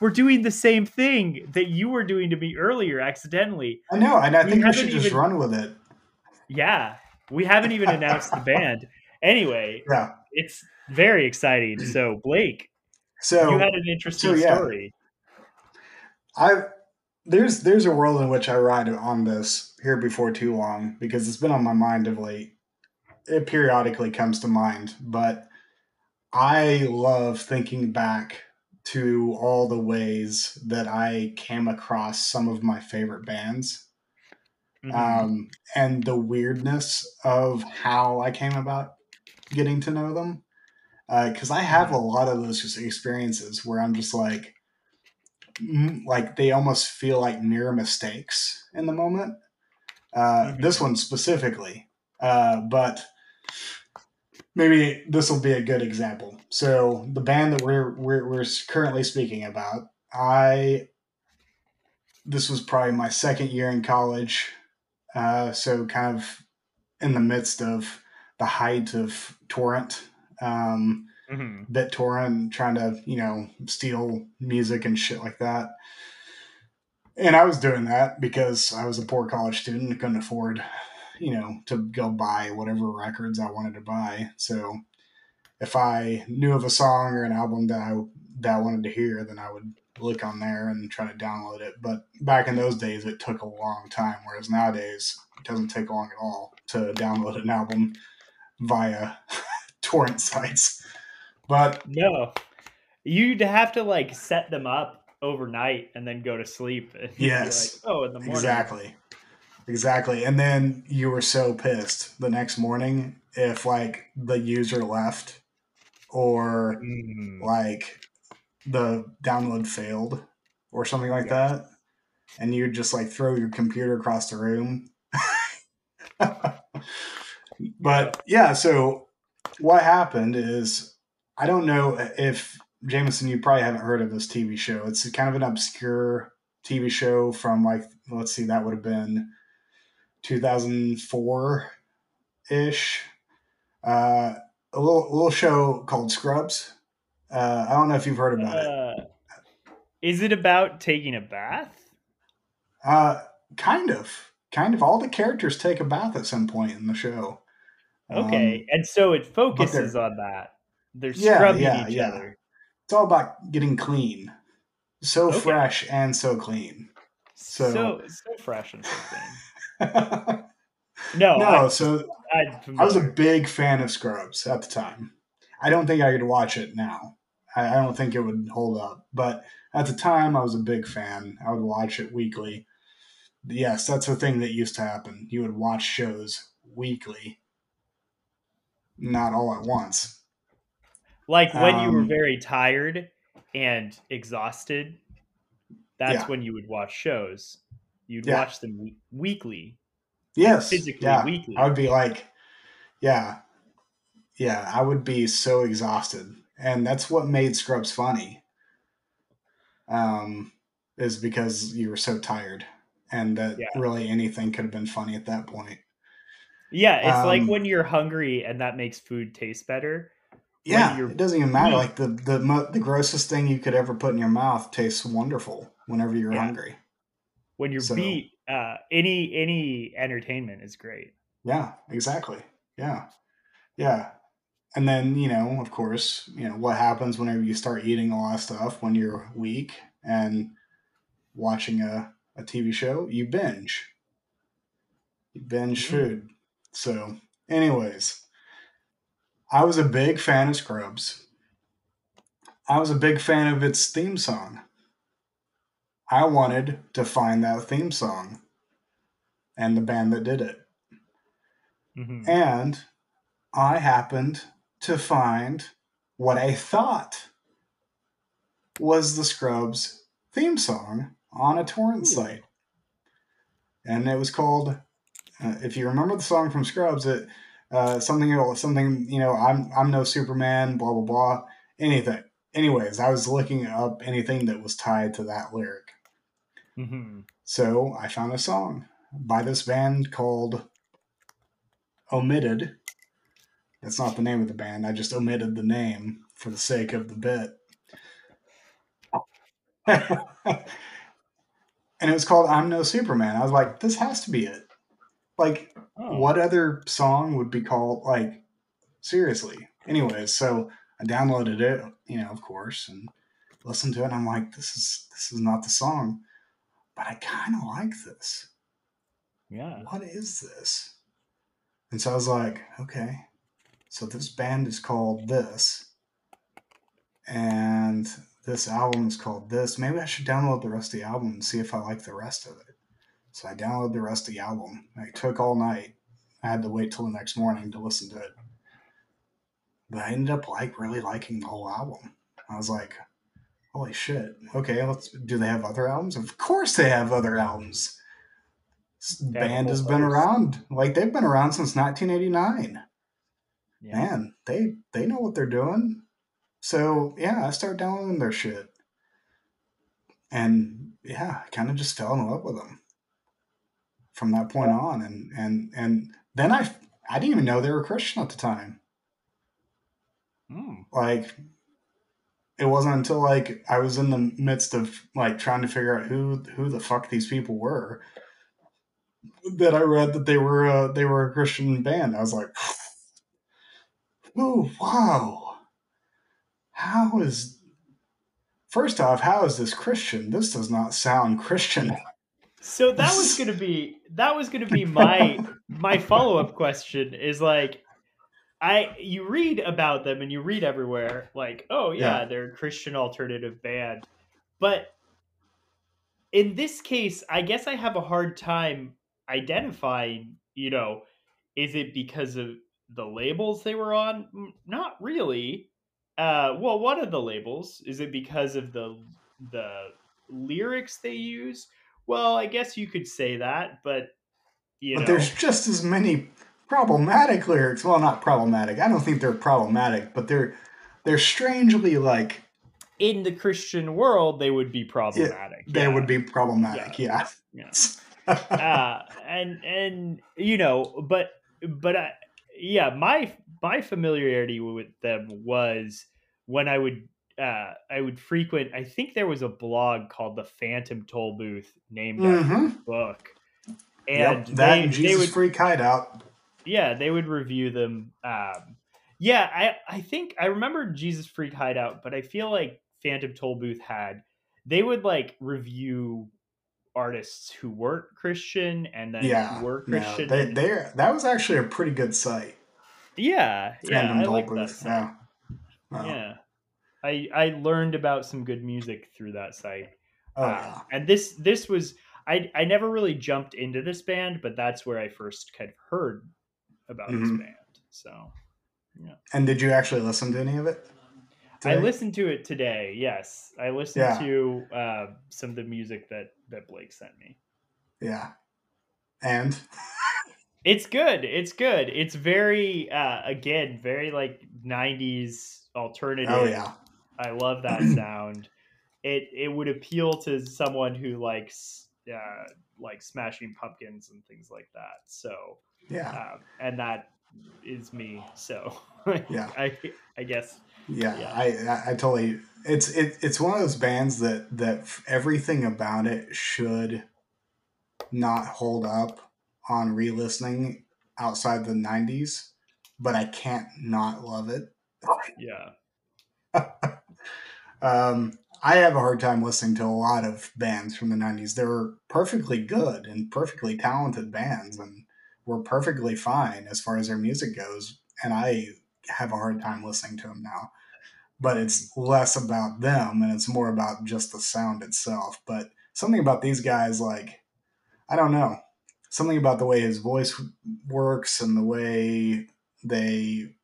we're doing the same thing that you were doing to me earlier, accidentally. I know, and I think we should just even- run with it. Yeah, we haven't even announced the band. Anyway, Yeah. it's very exciting. So, Blake, So you had an interesting so, yeah. story. I there's there's a world in which I ride on this here before too long because it's been on my mind of late. It periodically comes to mind, but I love thinking back to all the ways that I came across some of my favorite bands Mhm. um, and the weirdness of how I came about getting to know them. Because I have a lot of those just experiences where I'm just like, like they almost feel like mere mistakes in the moment. Uh, Mhm. This one specifically, uh, but maybe this will be a good example. So the band that we're we're, we're currently speaking about, I this was probably my second year in college, uh, so kind of in the midst of the height of torrent, um, Mhm. BitTorrent, trying to you know steal music and shit like that. And I was doing that because I was a poor college student and couldn't afford, you know, to go buy whatever records I wanted to buy. So if I knew of a song or an album that I that I wanted to hear, then I would look on there and try to download it. But back in those days, it took a long time, whereas nowadays it doesn't take long at all to download an album via torrent sites. But No, you'd have to like set them up overnight and then go to sleep. And Yes. like, oh, in the morning. Exactly. Exactly. And then you were so pissed the next morning if like the user left or Mm. like the download failed or something like that. And you'd just like throw your computer across the room. but yeah, so what happened is I don't know if Jamison, you probably haven't heard of this TV show. It's kind of an obscure TV show from like let's see, that would have been 2004 ish. Uh, a little little show called Scrubs. Uh, I don't know if you've heard about it. Uh, is it about taking a bath? Uh, kind of, kind of. All the characters take a bath at some point in the show. Um, Okay, and so it focuses on that. They're yeah, scrubbing yeah, each yeah. other. it's all about getting clean, so Okay. fresh and so clean. So So- so, fresh and so clean. no, No, I, so I'm I was a big fan of Scrubs at the time. I don't think I could watch it now. I, I don't think it would hold up. But at the time, I was a big fan. I would watch it weekly. Yes, that's the thing that used to happen. You would watch shows weekly, not all at once. Like when you were um, very tired and exhausted. That's Yeah. when you would watch shows. You'd Yeah. watch them we- weekly. Yes, Physically, yeah. weekly. I would be like, yeah, yeah. I would be so exhausted, and that's what made Scrubs funny. Um, is because you were so tired, and that Yeah. really anything could have been funny at that point. Yeah, it's like Um, when you're hungry and that makes food taste better. Yeah, it doesn't even matter. weak. Like the the mo- the grossest thing you could ever put in your mouth tastes wonderful whenever you're Yeah. hungry. When you're So- beat, uh, any any entertainment is great. Yeah, exactly. Yeah. Yeah. And then, you know, of course, you know, what happens whenever you start eating a lot of stuff when you're weak and watching a, a TV show? You binge. You binge Mhm. food. So, anyways, I was a big fan of Scrubs. I was a big fan of its theme song. I wanted to find that theme song and the band that did it. Mhm. And I happened to find what I thought was the Scrubs theme song on a torrent Ooh. site. And it was called, uh, if you remember the song from Scrubs, it uh, something something you know I'm I'm no Superman, blah blah blah, anything. Anyways, I was looking up anything that was tied to that lyric. Mhm. So I found a song by this band called Omitted. That's not the name of the band. I just omitted the name for the sake of the bit. and it was called I'm No Superman. I was like, this has to be it. Like, Oh. what other song would be called, like, seriously? Anyways, so I downloaded it, you know, of course, and listened to it. And I'm like, this is this is not the song, but I kind of like this. Yeah. What is this? And so I was like, okay, so this band is called this, and this album is called this. Maybe I should download the rest of the album and see if I like the rest of it. So I downloaded the rest of the album. It took all night. I had to wait till the next morning to listen to it. But I ended up like really liking the whole album. I was like, holy shit. Okay, let's do they have other albums? Of course they have other albums. This band has been around. Like they've been around since 1989. Yeah. Man, they they know what they're doing. So yeah, I started downloading their shit. And yeah, I kind of just fell in love with them from that point on. And and and then I I didn't even know they were Christian at the time. Mm. Like it wasn't until like I was in the midst of like trying to figure out who who the fuck these people were that I read that they were uh, they were a Christian band. I was like, oh wow, how is first off how is this Christian? This does not sound Christian. So that was gonna be that was gonna be my my follow up question is like I you read about them and you read everywhere like oh yeah, Yeah. they're a Christian alternative band. But in this case I guess I have a hard time identifying you know is it because of the labels they were on? Not really. Uh well one of the labels is it because of the the lyrics they use well, I guess you could say that, but you but know, there's just as many problematic lyrics. Well, not problematic. I don't think they're problematic, but they're they're strangely like in the Christian world, they would be problematic. they yeah. would be problematic. Yeah. Yeah. uh, and and you know, but but I, yeah, my my familiarity with them was when I would uh, I would frequent. I think there was a blog called the Phantom Toll Booth named after hmm the book, Yep, and that they and they would Freak Hideout. yeah they would review them um Yeah, I I think I remember Jesus Freak Hideout, but I feel like Phantom Toll Booth had they would like review artists who weren't Christian and then Yeah, who were Christian. they and- they that was actually a pretty good site. yeah, yeah, Fandom I Toll like that. Site. Yeah. Oh, Yeah, I I learned about some good music through that site. Oh, Uh, and this this was I I never really jumped into this band, but that's where I first kind of heard about this Mhm. band. So yeah. And did you actually listen to any of it? I listened to it today. Yes, I listened Yeah. to uh, some of the music that that Blake sent me. Yeah. And It's good. It's good. It's very uh, again very like '90s alternative. oh yeah. I love that sound. It it would appeal to someone who likes uh, like Smashing Pumpkins and things like that. So Yeah. um, and that is me. So Yeah. I I guess Yeah, Yeah. I, I I totally. It's it, it's one of those bands that that everything about it should not hold up on re-listening outside the '90s, but I can't not love it. yeah Um, I have a hard time listening to a lot of bands from the '90s. They were perfectly good and perfectly talented bands, and were perfectly fine as far as their music goes. And I have a hard time listening to them now. But it's less about them, and it's more about just the sound itself. But something about these guys, like I don't know, something about the way his voice works and the way they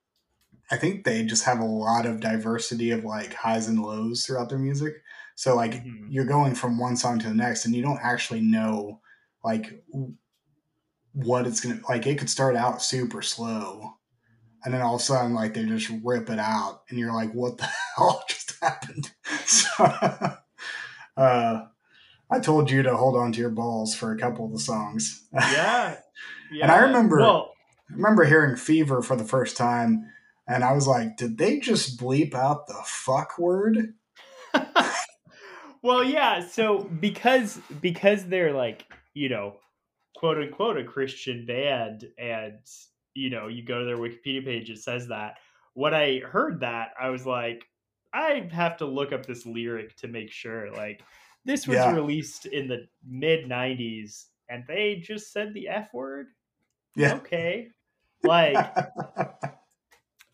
I think they just have a lot of diversity of like highs and lows throughout their music. So like Mhm. you're going from one song to the next and you don't actually know like what it's going to like it could start out super slow and then all of a sudden like they just rip it out and you're like what the hell just happened. So uh I told you to hold on to your balls for a couple of the songs. yeah yeah. And I remember- well I remember hearing Fever for the first time, and I was like, did they just bleep out the fuck word? well yeah so because because they're like you know quote unquote a christian band and you know you go to their wikipedia page it says that when i heard that i was like i have to look up this lyric to make sure like this was Yeah. released in the mid 90s and they just said the f word Yeah. okay like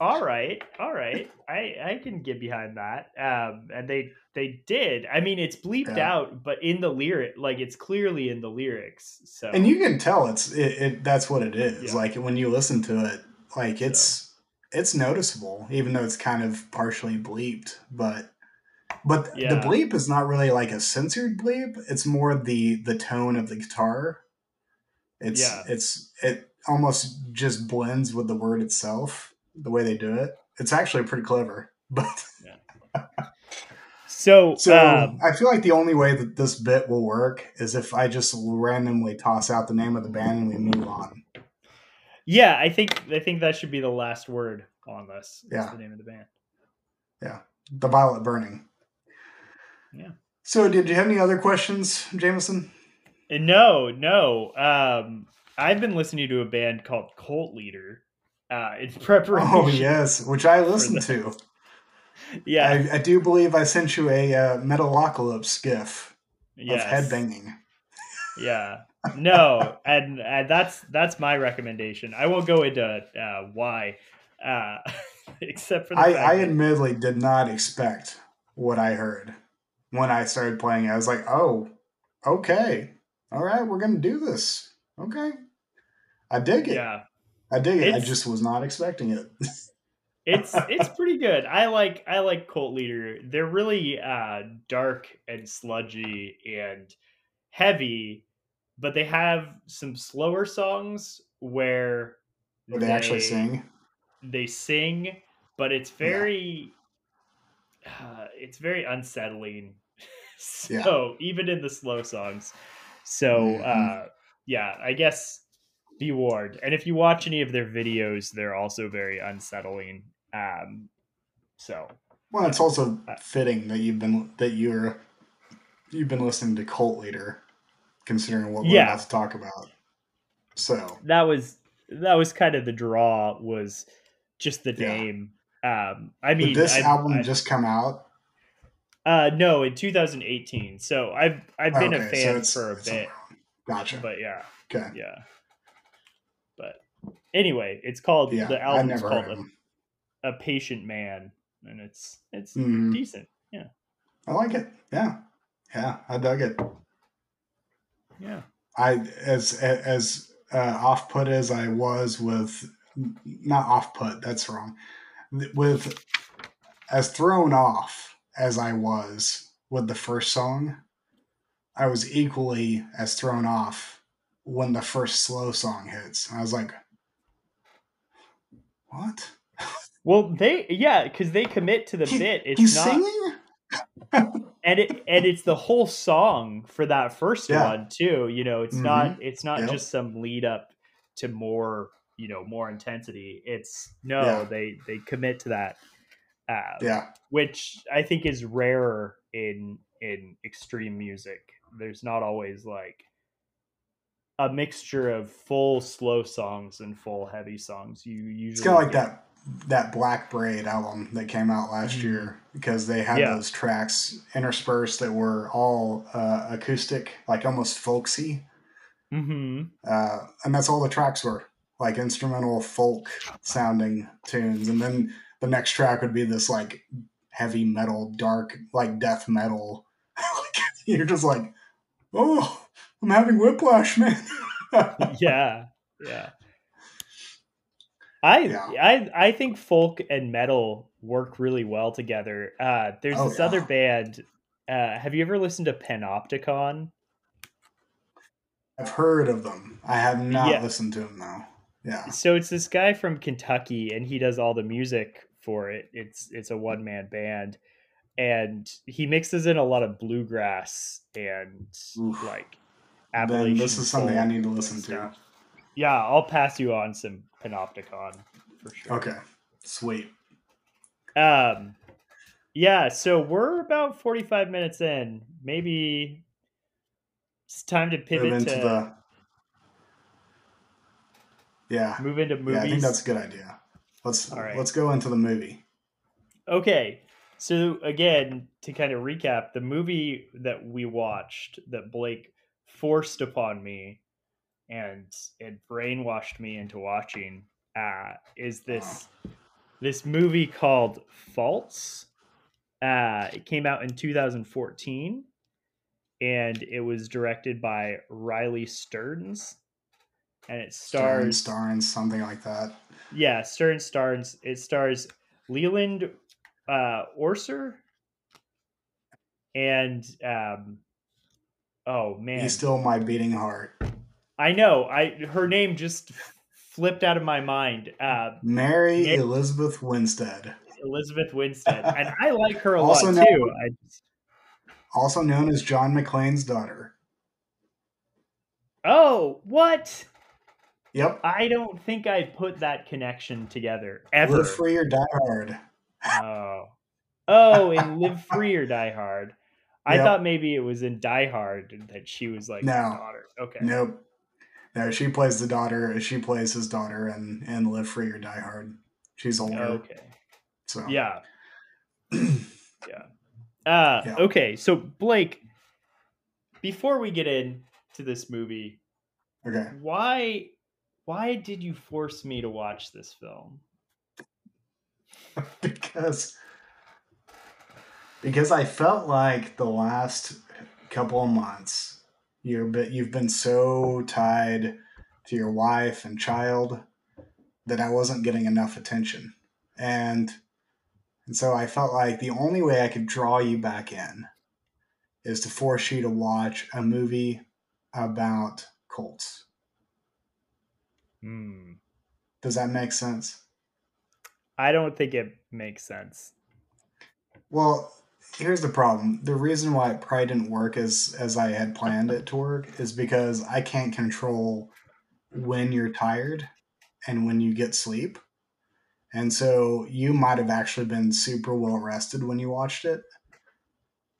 all right all right i i can get behind that um and they they did i mean it's bleeped Yeah. out but in the lyric like it's clearly in the lyrics so and you can tell it's it, it that's what it is. Yeah. Like when you listen to it, like it's it's noticeable, even though it's kind of partially bleeped. But but the bleep is not really like a censored bleep. It's more the the tone of the guitar. It's Yeah. it's it almost just blends with the word itself. The way they do it, it's actually pretty clever. But so So um, I feel like the only way that this bit will work is if I just randomly toss out the name of the band and we move on. yeah i think i think that should be the last word on this Yeah. the name of the band Yeah, The Violet Burning. Yeah. So did you have any other questions, Jamison? No no um i've been listening to a band called cult leader uh in preparation Oh yes, which I listened to. yeah I, I do believe I sent you a uh, Metalocalypse gif yes. of headbanging. Yeah. No, and, and that's that's my recommendation. I won't go into uh, why, uh, except for the I, I admittedly did not expect what I heard when I started playing. it. I was like, oh, okay, all right, we're gonna do this. Okay, I dig it. yeah, I dig it. I just was not expecting it. it's it's pretty good. I like I like Cult Leader. They're really uh, dark and sludgy and heavy, but they have some slower songs where Where they actually sing. they sing, but it's very uh, it's very unsettling. so even in the slow songs. So Mhm. uh yeah, I guess be warned. And if you watch any of their videos, they're also very unsettling. Um so Well, it's also Uh, fitting that you've been that you're you've been listening to Cult Leader, considering what we're about to talk about. So that was that was kind of the draw was just the Yeah. name. Um, I mean, Did this I- album I- just come out? uh, no, in 2018. So I've I've been a Okay, so fan it's- for a bit, Gotcha. but yeah, okay. yeah. But anyway, it's called Yeah, the I album's called a, a Patient Man, and it's it's Mhm. decent. Yeah, I like it. Yeah, yeah, I dug it. yeah. I as as uh, off put as I was with not off put. That's wrong. With as thrown off as I was with the first song, I was equally as thrown off when the first slow song hits. I was like, "What? Well, they yeah, because they commit to the He- bit. It's He's not, singing." and it and it's the whole song for that first Yeah. one too. You know, it's Mhm. not it's not Yep. just some lead up to more you know more intensity. It's no, Yeah. they they commit to that. Uh, Yeah, which I think is rarer in in extreme music. There's not always like a mixture of full slow songs and full heavy songs. You usually it's kind of like get- that that Black Braid album that came out last Mhm. year because they had Yeah. those tracks interspersed that were all uh, acoustic, like almost folksy, Mhm. uh, and that's all the tracks were, like instrumental folk sounding tunes. And then the next track would be this like heavy metal, dark, like death metal. you're just like, oh, I'm having whiplash, man. yeah, yeah. I Yeah. I I think folk and metal work really well together. Uh, there's Oh, this other band. Uh, have you ever listened to Panopticon? I've heard of them. I have not Yeah. listened to them though. Yeah. So it's this guy from Kentucky, and he does all the music for it. It's it's a one man band, and he mixes in a lot of bluegrass and Oof. like Then this is something I need to and listen to. Yeah, I'll pass you on some Panopticon for sure. Okay. Sweet. Um, yeah. So we're about forty five minutes in. Maybe it's time to Move pivot into to the Yeah. move into movies. Yeah, I think that's a good idea. Let's All right. let's go into the movie. Okay. So again, to kind of recap, the movie that we watched that Blake forced upon me and it brainwashed me into watching uh, is this this movie called Faults. Uh, it came out in 2014 and it was directed by Riley Stearns and it stars starring something like that. yeah, Stern stars. It stars Leland uh, Orser and um, oh man, He's still my beating heart. I know. I her name just flipped out of my mind. Uh, Mary. Elizabeth Winstead, Elizabeth Winstead, and I like her a Also lot known- too. I just, also known as John McClane's daughter. oh, what? Yep. I don't think I put that connection together ever. Live free or die hard. Oh, oh, and Live Free or Die Hard. I Yep. thought maybe it was in Die Hard that she was like No. the daughter. Okay. Nope. No, she plays the daughter. She plays his daughter and and Live Free or Die Hard. She's older. Okay. So Yeah. yeah. Uh, Yeah. Okay. So Blake, before we get into this movie, okay. why why did you force me to watch this film? because because I felt like the last couple of months you're bit you've been so tied to your wife and child that I wasn't getting enough attention. And and so I felt like the only way I could draw you back in is to force you to watch a movie about cults. Hmm. Does that make sense? I don't think it makes sense. Well, here's the problem. The reason why it probably didn't work as as I had planned it to work is because I can't control when you're tired and when you get sleep. And so you might have actually been super well rested when you watched it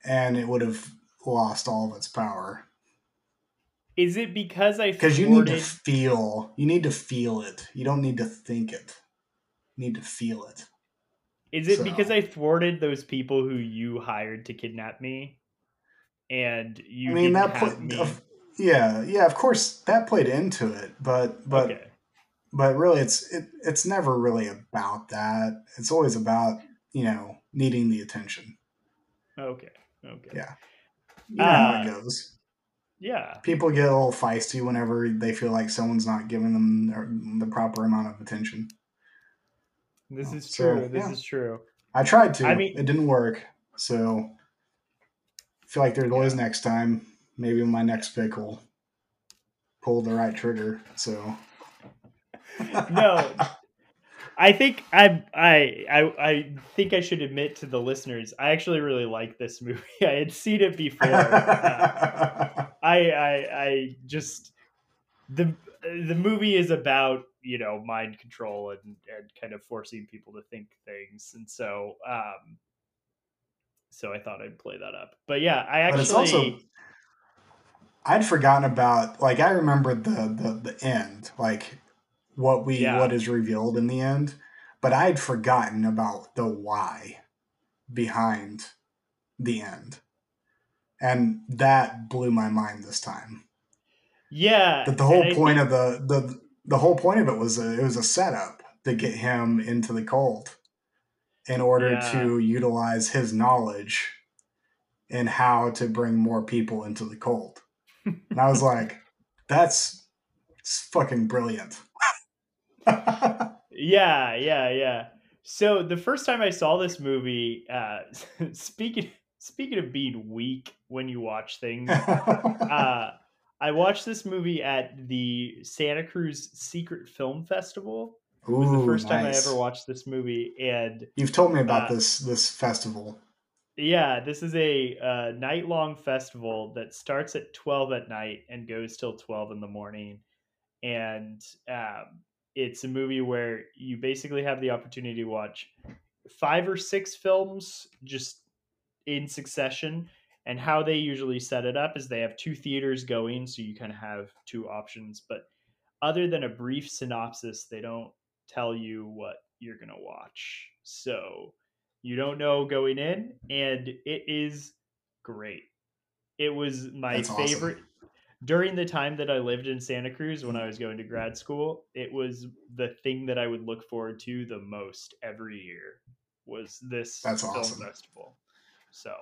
and it would have lost all of its power Is it because I because you need to feel you need to feel it. You don't need to think it. need to feel it. Is it So- because I thwarted those people who you hired to kidnap me? And you I mean, that put, me. of- yeah, yeah. Of course, that played into it, but but okay. but really, it's it, it's never really about that. It's always about you know needing the attention. Okay. Okay. Yeah. You know how Uh, it goes. Yeah. People get a little feisty whenever they feel like someone's not giving them the proper amount of attention. This Oh, is so, true. This yeah. is true. I tried to. I mean- it didn't work. So I feel like there's always next time. Maybe my next pick will pull the right trigger. So No. I think I, I I I think I should admit to the listeners I actually really like this movie. I had seen it before. Uh, I I I just the the movie is about you know mind control and and kind of forcing people to think things, and so um, so I thought I'd play that up. But yeah, I actually also I'd forgotten about like I remembered the the the end, like what we Yeah. what is revealed in the end, but I'd forgotten about the why behind the end. And that blew my mind this time. yeah That the whole point think- of the the the whole point of it was a, it was a setup to get him into the cult in order Yeah. to utilize his knowledge and how to bring more people into the cult. And I was like, that's fucking brilliant. Yeah, yeah, yeah. So the first time I saw this movie, uh, speaking speaking of being weak when you watch things, uh, I watched this movie at the Santa Cruz Secret Film Festival. It was the Ooh, first time I ever watched this movie, and You've told me about uh, this this festival. yeah, this is a uh, night long festival that starts at 12 at night and goes till 12 in the morning. And um, it's a movie where you basically have the opportunity to watch five or six films just in succession. And how they usually set it up is they have two theaters going, so you kind of have two options. But other than a brief synopsis, they don't tell you what you're going to watch. So you don't know going in, and it is great. It was my That's awesome. favorite during the time that I lived in Santa Cruz when I was going to grad school. It was the thing that I would look forward to the most every year was this That's film awesome. festival. So,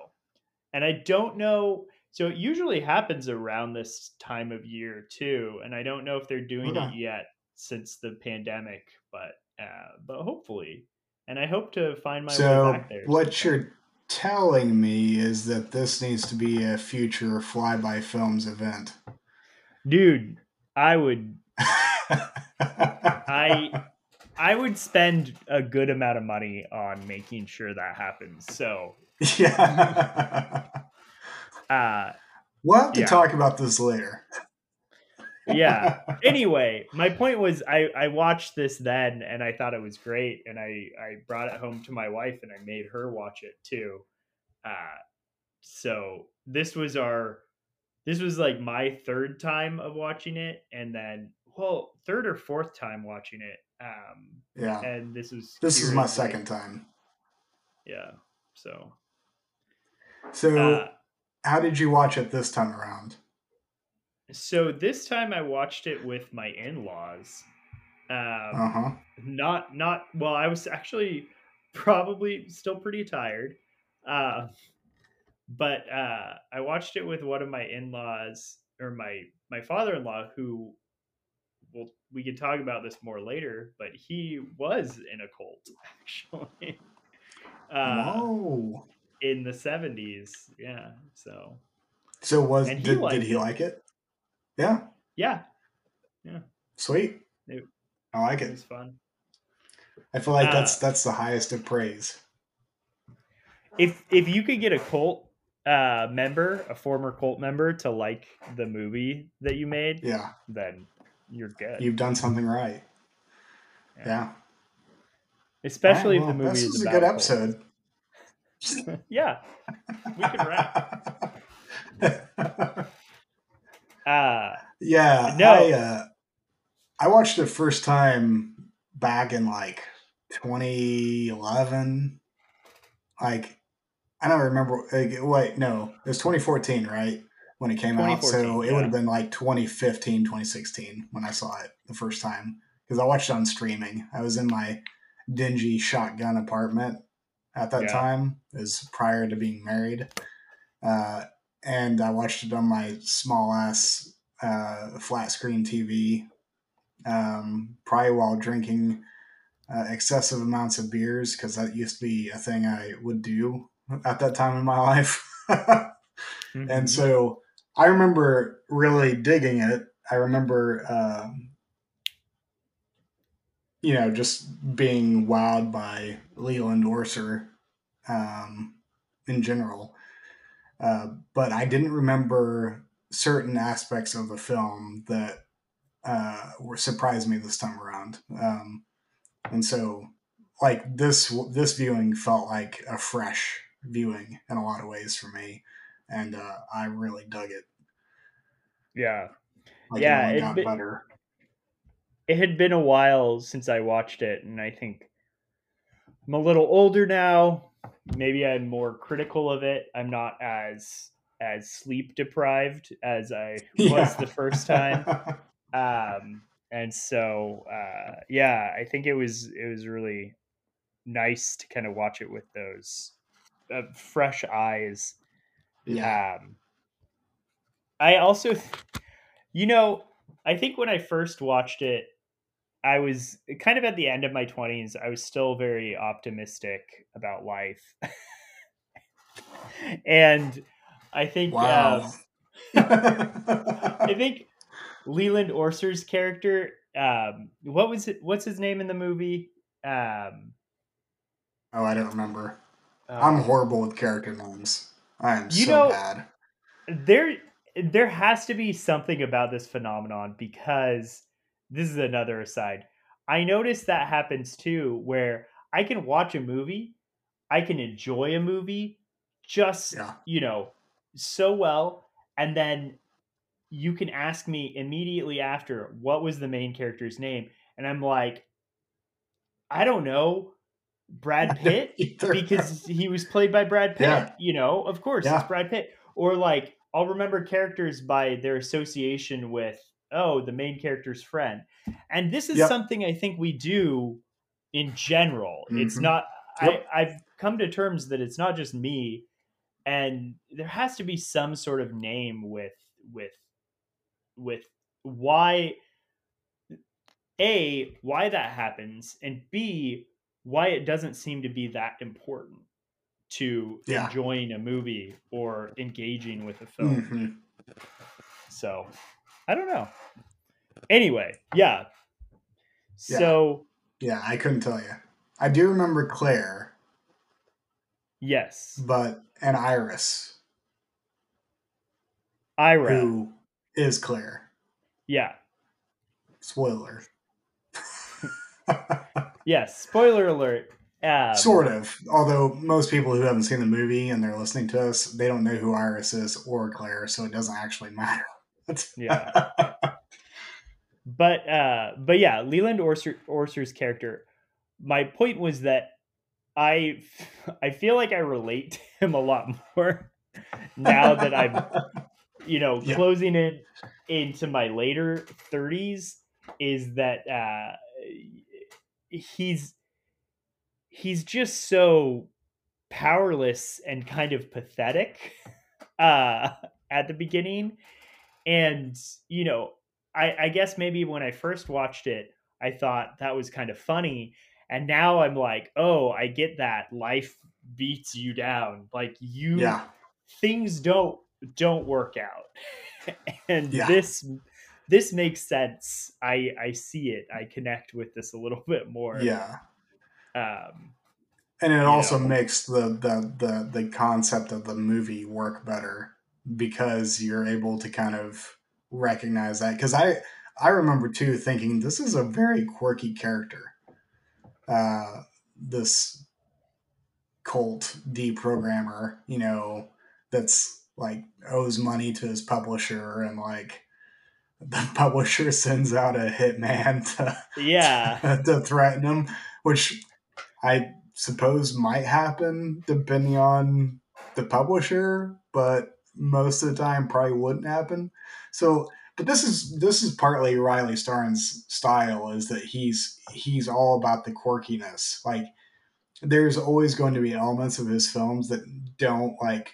and I don't know. So it usually happens around this time of year too, and I don't know if they're doing it yet since the pandemic, but uh, but hopefully, and I hope to find my way back there. what sometime. you're telling me is that this needs to be a future flyby films event. dude, I would I I would spend a good amount of money on making sure that happens. So, yeah. uh We'll have to Yeah. talk about this later. yeah. Anyway, my point was I I watched this then and I thought it was great and I I brought it home to my wife and I made her watch it too. Uh so this was our this was like my third time of watching it and then well, third or fourth time watching it. Um Yeah. and this was This is my second time. Yeah. So So uh how did you watch it this time around? so this time I watched it with my in-laws. Um Uh-huh. not not well i was actually probably still pretty tired uh but uh i watched it with one of my in-laws or my my father-in-law who well we could talk about this more later but he was in a cult actually uh Whoa. In the 70s yeah so So was and he did, did he it. like it? Yeah. yeah Yeah. Sweet. It- I like it it. was fun I feel like Uh, that's that's the highest of praise. if if you could get a cult uh member a former cult member to like the movie that you made Yeah. then you're good You've done something right. Yeah. Yeah. especially Alright, if the movie this is a good episode. yeah we can wrap uh yeah. No. I uh I watched it first time back in like 2011. Like, I don't remember. Like, wait, no, it was 2014, right? When it came out. So 2014, it would have been like 2015, 2016 when I saw it the first time. Because I watched it on streaming. I was in my dingy shotgun apartment at that Yeah. time. is prior to being married. Uh, and I watched it on my small ass uh, flat screen TV, um, probably while drinking uh, excessive amounts of beers because that used to be a thing I would do at that time in my life. Mhm. and so I remember really digging it. I remember, um, you know, just being wowed by Leland Orser um, in general. Uh, but I didn't remember certain aspects of the film that uh, were surprised me this time around. Um, and so, like this this viewing felt like a fresh viewing in a lot of ways for me, and uh, I really dug it. yeah. Like Yeah, it it got be- better. It had been a while since I watched it, and I think I'm a little older now. Maybe I'm more critical of it. I'm not as as sleep deprived as I was Yeah. the first time. Um, and so uh, yeah, I think it was it was really nice to kind of watch it with those uh, fresh eyes. yeah, Um, I also, you know, I think when I first watched it, I was kind of at the end of my 20s. I was still very optimistic about life. and I think, wow. um, I think Leland Orser's character, um, what was it? What's his name in the movie? Um, oh, I don't remember. uh, I'm horrible with character names. I am You so know- bad. there there has to be something about this phenomenon because this is another aside i noticed that happens too where i can watch a movie i can enjoy a movie just Yeah. you know so well and then you can ask me immediately after what was the main character's name and i'm like i don't know brad pitt because he was played by Brad Pitt. Yeah. You know, of course, Yeah. it's Brad Pitt. Or like, I'll remember characters by their association with, oh, the main character's friend. And this is Yep. something I think we do in general. It's Mhm. not. Yep. I, I've come to terms that it's not just me, and there has to be some sort of name with with with why a why that happens and b why it doesn't seem to be that important to Yeah. enjoying a movie or engaging with a film Mhm. so i don't know anyway yeah Yeah. so Yeah, I couldn't tell you. I do remember Claire, yes but and Iris, ira who is Claire. yeah Spoiler. yes spoiler alert um, sort of. Although most people who haven't seen the movie and they're listening to us, they don't know who Iris is or Claire, so it doesn't actually matter. Yeah. but uh but yeah leland Orser, orser's character my point was that i i feel like i relate to him a lot more now that i'm you know Yeah. closing in into my later 30s is that uh he's he's just so powerless and kind of pathetic uh at the beginning and you know I, I guess maybe when i first watched it i thought that was kind of funny and now i'm like oh i get that life beats you down like you yeah. things don't don't work out and Yeah. this this makes sense i i see it i connect with this a little bit more Yeah. um And it also know. makes the, the the the concept of the movie work better because you're able to kind of recognize that. Because I I remember too thinking this is a very quirky character. Uh, this cult deprogrammer, you know, that's like owes money to his publisher and like the publisher sends out a hitman to yeah to threaten him, which I suppose might happen depending on the publisher, but most of the time probably wouldn't happen. So, but this is this is partly Riley Stearns' style is that he's he's all about the quirkiness. Like there's always going to be elements of his films that don't like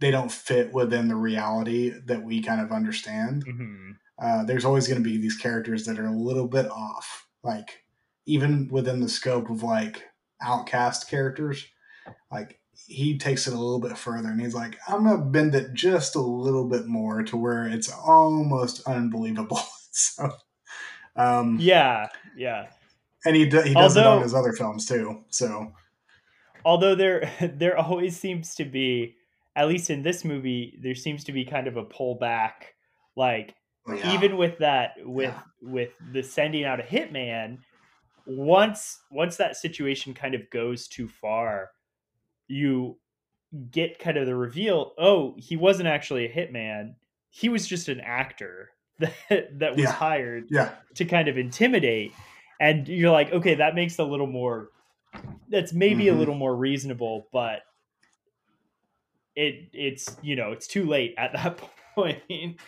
they don't fit within the reality that we kind of understand. Mm-hmm. Uh, there's always going to be these characters that are a little bit off, like even within the scope of like outcast characters. Like he takes it a little bit further, and he's like, "I'm gonna bend it just a little bit more to where it's almost unbelievable." so, um, Yeah, yeah. and he do, he does it Although- on his other films too. So, Although there there always seems to be, at least in this movie, there seems to be kind of a pullback. Like yeah. even with that, with Yeah. with the sending out a hitman, once once that situation kind of goes too far, you get kind of the reveal. Oh, he wasn't actually a hitman. He was just an actor that that was Yeah. hired yeah, to kind of intimidate and you're like okay that makes a little more that's maybe a Mhm. little more reasonable but it it's you know it's too late at that point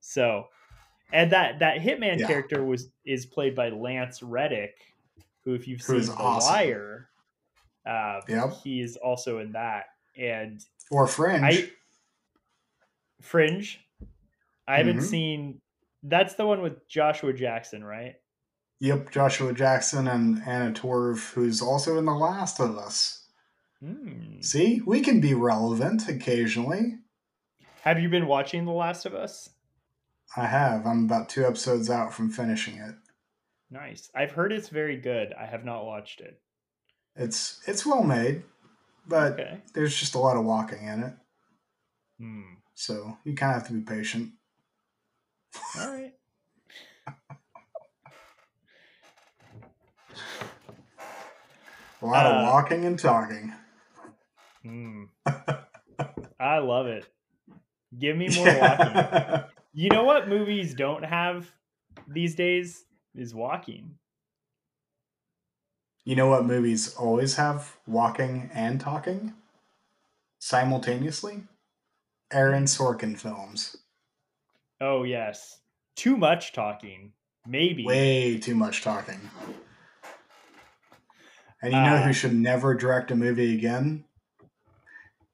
so and that that hitman Yeah. character was is played by lance reddick who if you've Who seen the awesome. wire uh Yep. he is also in that and or Fringe. I Fringe. I haven't Mhm. seen. That's the one with Joshua Jackson, right? Yep, Joshua Jackson and Anna Torv, who's also in The Last of Us. Hmm. See, we can be relevant occasionally. Have you been watching The Last of Us? I have. I'm about two episodes out from finishing it. Nice. I've heard it's very good. I have not watched it. It's it's well made, but Okay. there's just a lot of walking in it, Hmm. so you kind of have to be patient. All right. A lot Uh, of walking and talking. Hmm. I love it. Give me more walking. You know what movies don't have these days is walking. You know what movies always have walking and talking simultaneously? Aaron Sorkin films. Oh yes. Too much talking. Maybe. Way too much talking. And you know Uh, who should never direct a movie again?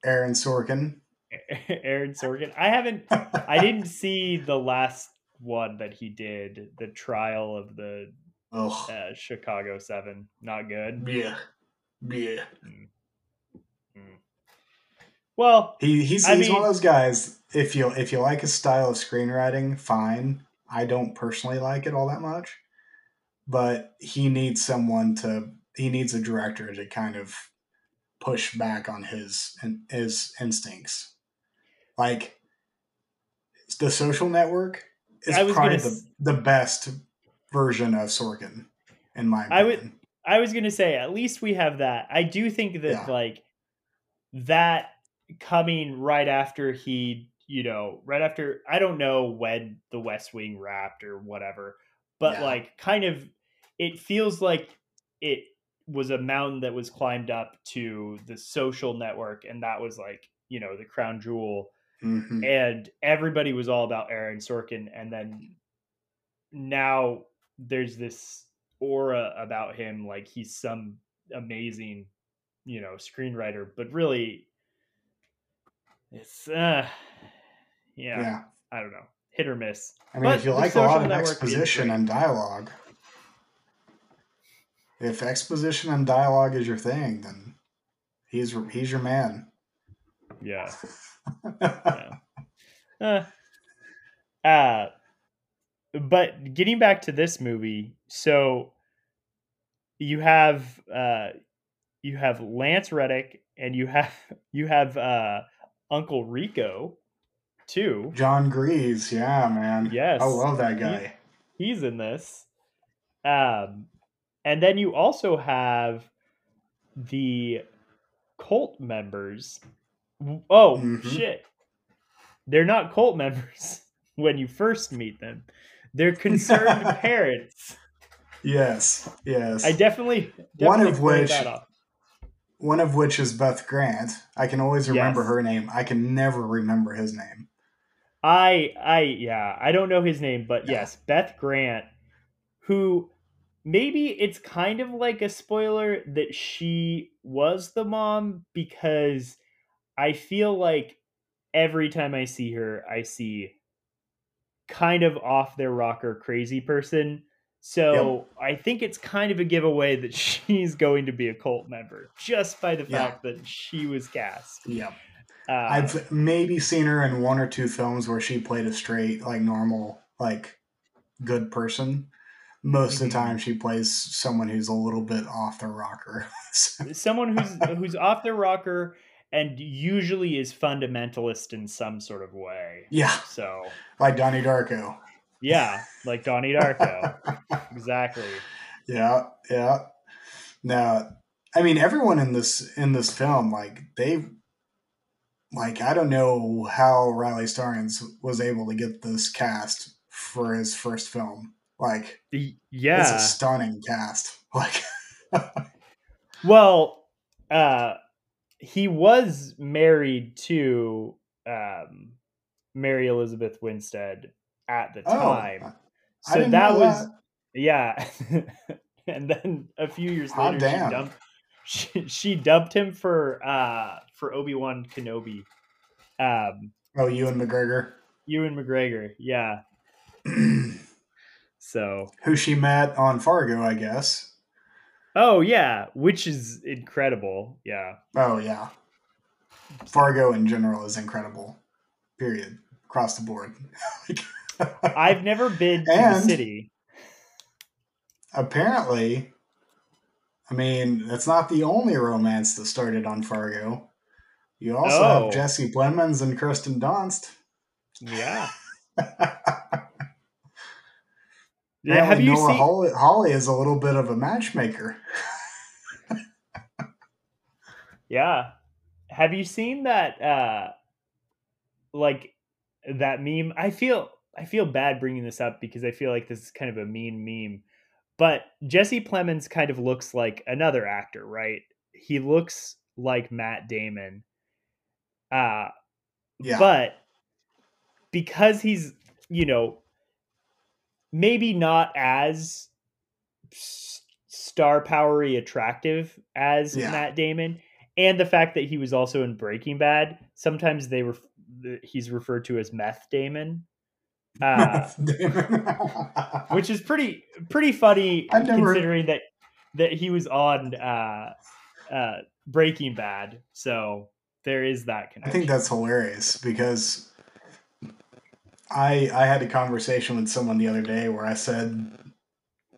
Aaron Sorkin. Aaron Sorkin. I haven't I didn't see the last one that he did, the trial of the Ugh. uh, Chicago 7. Not good. Yeah. Yeah. Well, He, he's I he's mean- one of those guys. If you if you like his style of screenwriting, fine. I don't personally like it all that much, but he needs someone to. He needs a director to kind of push back on his his instincts. Like the Social Network is probably the, s- the best version of Sorkin, in my I would- I was going to say at least we have that. I do think that Yeah. like that coming right after he, you know, right after I don't know when the West Wing wrapped or whatever, but Yeah. like kind of it feels like it was a mountain that was climbed up to the social network and that was like, you know, the crown jewel Mhm. and everybody was all about Aaron Sorkin, and then now there's this aura about him, like he's some amazing, you know, screenwriter, but really, it's uh, yeah, yeah. I don't know, hit or miss. I mean, But if you like a lot of exposition and dialogue, if exposition and dialogue is your thing, then he's he's your man. Yeah, yeah. Uh, uh, but getting back to this movie, so you have uh, you have Lance Reddick, and you have you have uh, Uncle Rico, too. Jon Gries, yeah, man. Yes. I love that guy. He's in this. Um, and then you also have the cult members. Oh Mhm. shit! They're not cult members when you first meet them. They're concerned parents. Yes, yes. I definitely, One of which-. One of which is Beth Grant. I can always remember Yes. her name. I can never remember his name. I I yeah, I don't know his name, but Yeah. yes, Beth Grant, who maybe it's kind of like a spoiler that she was the mom because I feel like every time I see her, I see kind of off their rocker crazy person. So I think it's kind of a giveaway that she's going to be a cult member just by the Yeah. fact that she was cast. Yeah. Uh, I've maybe seen her in one or two films where she played a straight, like normal, like good person. Most of the time, she plays someone who's a little bit off the rocker. So- someone who's who's off their rocker and usually is fundamentalist in some sort of way. yeah, So like Donnie Darko. yeah, like Donnie Darko. exactly. Yeah, yeah. Now, I mean everyone in this in this film, like they, like I don't know how Riley Stearns was able to get this cast for his first film. Like Y- it's Yeah. a stunning cast. Like Well, uh he was married to um Mary Elizabeth Winstead at the Oh, time. I So that was that. yeah. and then a few years later damn. she dumped she, she dubbed him for uh for Obi-Wan Kenobi. Um oh, Ewan McGregor, Ewan McGregor, yeah. So who she met on Fargo, I guess. Oh yeah, which is incredible. Yeah. Oh yeah, Fargo in general is incredible. Period. Across the board. I've never been to the city. apparently, I mean, that's not the only romance that started on Fargo. You also Oh. have Jesse Plemons and Kirsten Dunst. Yeah. Yeah, have you seen Holly, Holly is a little bit of a matchmaker. Yeah. Have you seen that uh like that meme? I feel I feel bad bringing this up because I feel like this is kind of a mean meme. But Jesse Plemons kind of looks like another actor, right? He looks like Matt Damon. Uh Yeah. but because he's, you know, maybe not as star powery attractive as Yeah. Matt Damon, and the fact that he was also in Breaking Bad, sometimes they the- he's referred to as Meth Damon, uh, which is pretty pretty funny never- considering that that he was on uh, uh, Breaking Bad. So there is that connection. I think that's hilarious because I I had a conversation with someone the other day where I said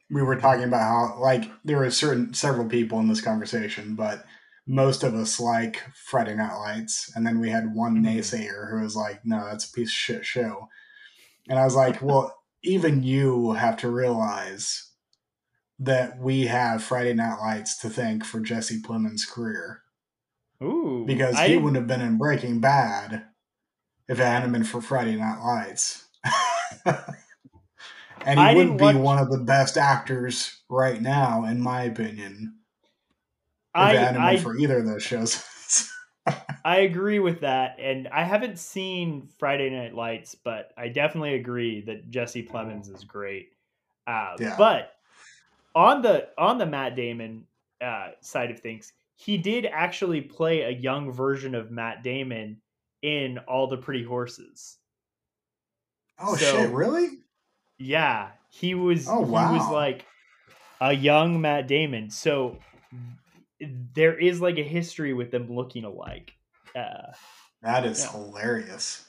we were talking about how like there were certain several people in this conversation, but most of us like Friday Night Lights, and then we had one Mhm. naysayer who was like, "No, that's a piece of shit show," and I was like, "Well, even you have to realize." That we have Friday Night Lights to thank for Jesse Plemons' career Ooh, because I he wouldn't have been in Breaking Bad if it hadn't been for Friday Night Lights. and he I wouldn't be watch- one of the best actors right now, in my opinion, if I, it hadn't I been for either of those shows. I agree with that, and I haven't seen Friday Night Lights, but I definitely agree that Jesse Plemons is great. Uh, Yeah. But on the on the Matt Damon uh, side of things, he did actually play a young version of Matt Damon in All the Pretty Horses. oh So- shit! Really? Yeah, he was. Oh, He was wow. like a young Matt Damon. So there is like a history with them looking alike. Uh, That is Yeah. hilarious.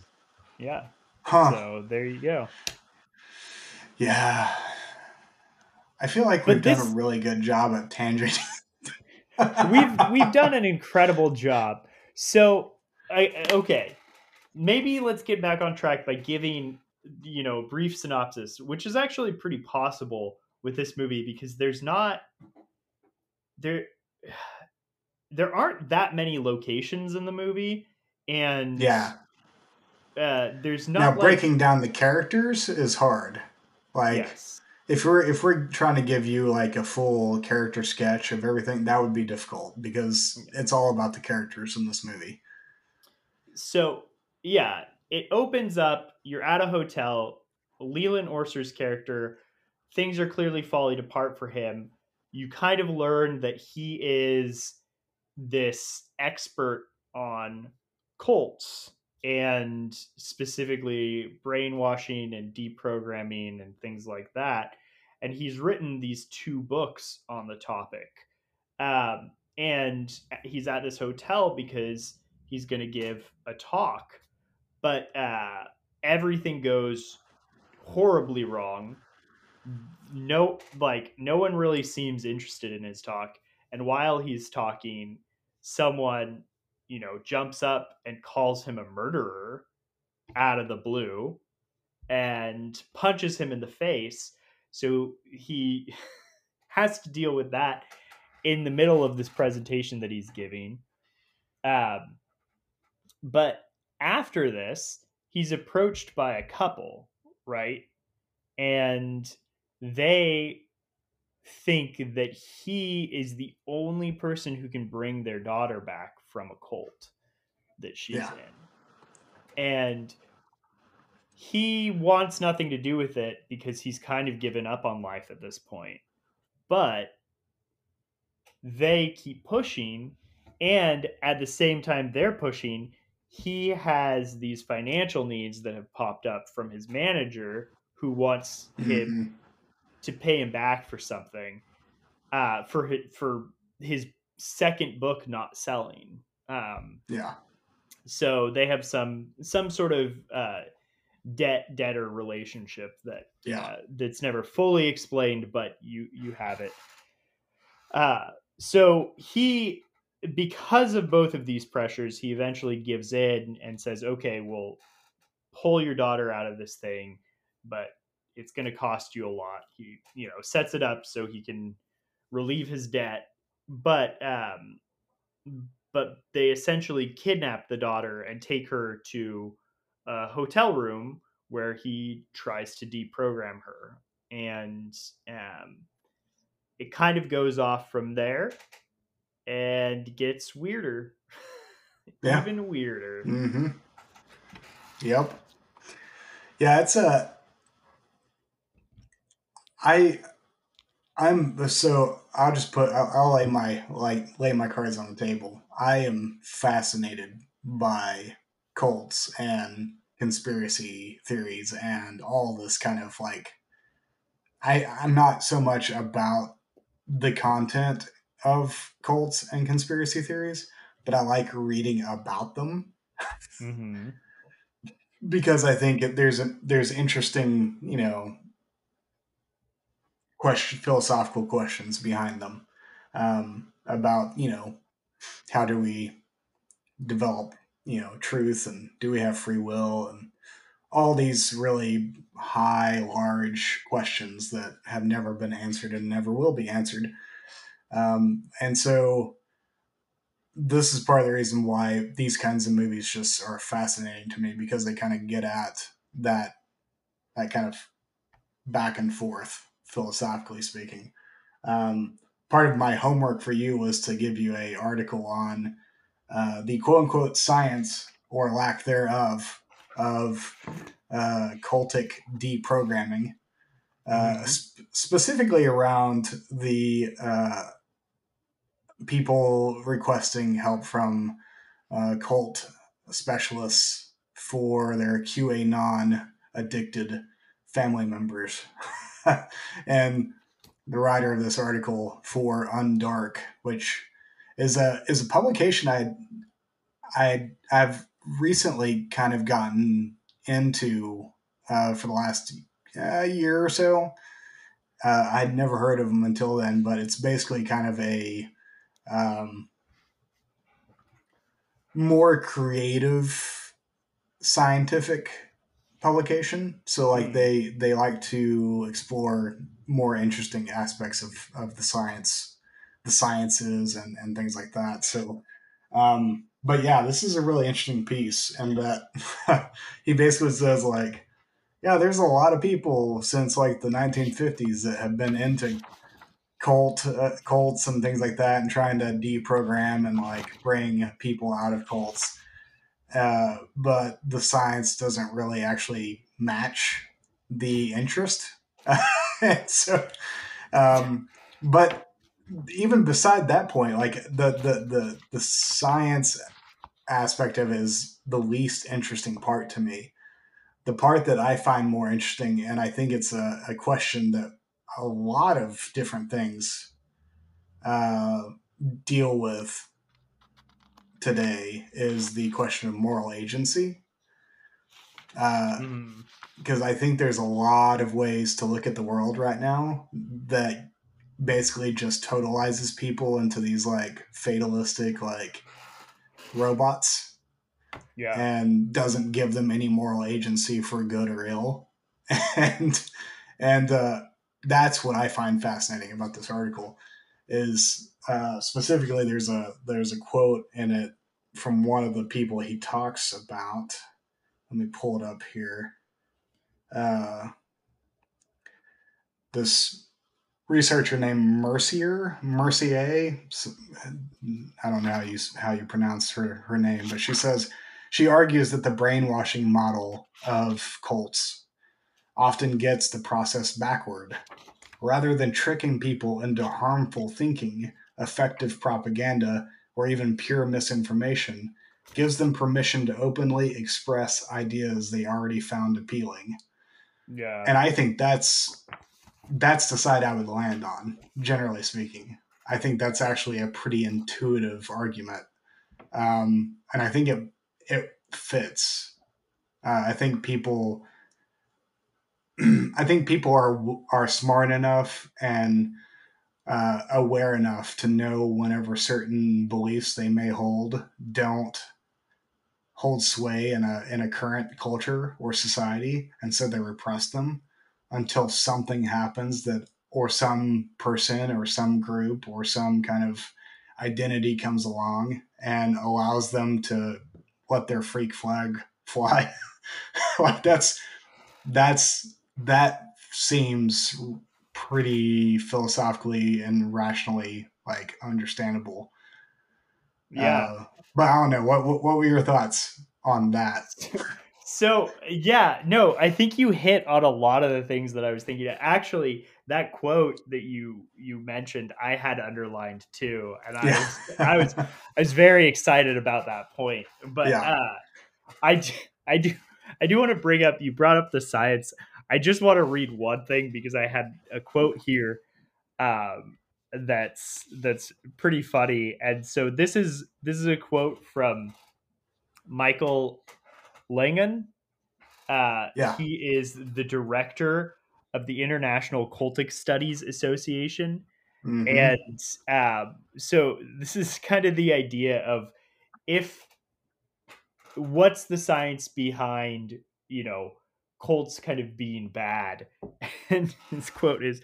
yeah. Huh? So there you go. yeah. I feel like But we've done a really good job at tangent. we've we've done an incredible job. So I okay, maybe let's get back on track by giving you know brief synopsis, which is actually pretty possible with this movie because there's not there there aren't that many locations in the movie, and yeah. uh, there's not Now like, breaking down the characters is hard. Like yes. if we're if we're trying to give you like a full character sketch of everything, that would be difficult because it's all about the characters in this movie. So yeah, it opens up. You're at a hotel. Leland Orser's character, things are clearly falling apart for him. You kind of learn that he is this expert on cults and specifically brainwashing and deprogramming and things like that. And he's written these two books on the topic. Um, and he's at this hotel because he's going to give a talk, but uh, everything goes horribly wrong. No, like no one really seems interested in his talk. And while he's talking, someone you know, jumps up and calls him a murderer out of the blue and punches him in the face. So he has to deal with that in the middle of this presentation that he's giving. Um, but after this, he's approached by a couple, right? And they think that he is the only person who can bring their daughter back from a cult that she's yeah. in. And he wants nothing to do with it because he's kind of given up on life at this point. But they keep pushing, and at the same time they're pushing, he has these financial needs that have popped up from his manager who wants him mm-hmm. to pay him back for something uh, for his, for his second book not selling. Um, yeah. So they have some some sort of uh, debt debtor relationship that yeah uh, that's never fully explained, but you you have it. Uh, so he because of both of these pressures, he eventually gives in and says, "Okay, we'll pull your daughter out of this thing, but it's going to cost you a lot." He, you know, sets it up so he can relieve his debt, but um, but they essentially kidnap the daughter and take her to a hotel room where he tries to deprogram her and um, it kind of goes off from there and gets weirder yeah. even weirder mm-hmm. yep yeah it's a i i'm so i'll just put I'll, I'll lay my like lay my cards on the table I am fascinated by cults and conspiracy theories and all this kind of like I I'm not so much about the content of cults and conspiracy theories, but I like reading about them. Mm-hmm. because I think there's a there's interesting, you know, question philosophical questions behind them um, about you know how do we develop you know truth and do we have free will and all these really high large questions that have never been answered and never will be answered um, and so this is part of the reason why these kinds of movies just are fascinating to me because they kind of get at that that kind of back and forth philosophically speaking um, part of my homework for you was to give you a article on uh, the quote unquote science or lack thereof of uh, cultic deprogramming, uh, mm-hmm. sp- specifically around the uh, people requesting help from uh, cult specialists for their QAnon addicted family members. and the writer of this article for Undark, which is a is a publication I I I've recently kind of gotten into uh, for the last uh, year or so. Uh, I'd never heard of them until then, but it's basically kind of a um, more creative scientific publication. So like mm. they they like to explore more interesting aspects of, of the science, the sciences and, and things like that. So, um, but yeah, this is a really interesting piece. And that he basically says like, yeah, there's a lot of people since like the 1950s that have been into cult uh, cults and things like that and trying to deprogram and like bring people out of cults. Uh, but the science doesn't really actually match the interest. So um, but even beside that point like the, the the the science aspect of it is the least interesting part to me. The part that i find more interesting and i think it's a, a question that a lot of different things uh, deal with today is the question of moral agency. Because uh, mm. I think there's a lot of ways to look at the world right now that basically just totalizes people into these like fatalistic like robots. Yeah. And doesn't give them any moral agency for good or ill. and and uh, that's what I find fascinating about this article is uh, specifically there's a there's a quote in it from one of the people he talks about. Let me pull it up here. Uh, this researcher named Mercier Mercier. I don't know how you how you pronounce her her name, but she says she argues that the brainwashing model of cults often gets the process backward. Rather than tricking people into harmful thinking, effective propaganda, or even pure misinformation gives them permission to openly express ideas they already found appealing. Yeah. And I think that's that's the side I would land on, generally speaking. I think that's actually a pretty intuitive argument. Um, and I think it it fits. Uh, I think people I think people are are smart enough and uh, aware enough to know whenever certain beliefs they may hold don't hold sway in a in a current culture or society, and so they repress them until something happens that or some person or some group or some kind of identity comes along and allows them to let their freak flag fly. Like that's that's that seems pretty philosophically and rationally like understandable. Yeah, uh, but I don't know what, what what were your thoughts on that. so yeah, no, I think you hit on a lot of the things that I was thinking. Actually, that quote that you you mentioned, I had underlined too, and I yeah. was I was I was very excited about that point. But yeah. uh, I I do I do want to bring up. You brought up the science. I just want to read one thing because I had a quote here um, that's that's pretty funny. And so this is this is a quote from Michael Langone. Uh, yeah. He is the director of the International Cultic Studies Association. Mm-hmm. And uh, so this is kind of the idea of if what's the science behind, you know, cults kind of being bad. And his quote is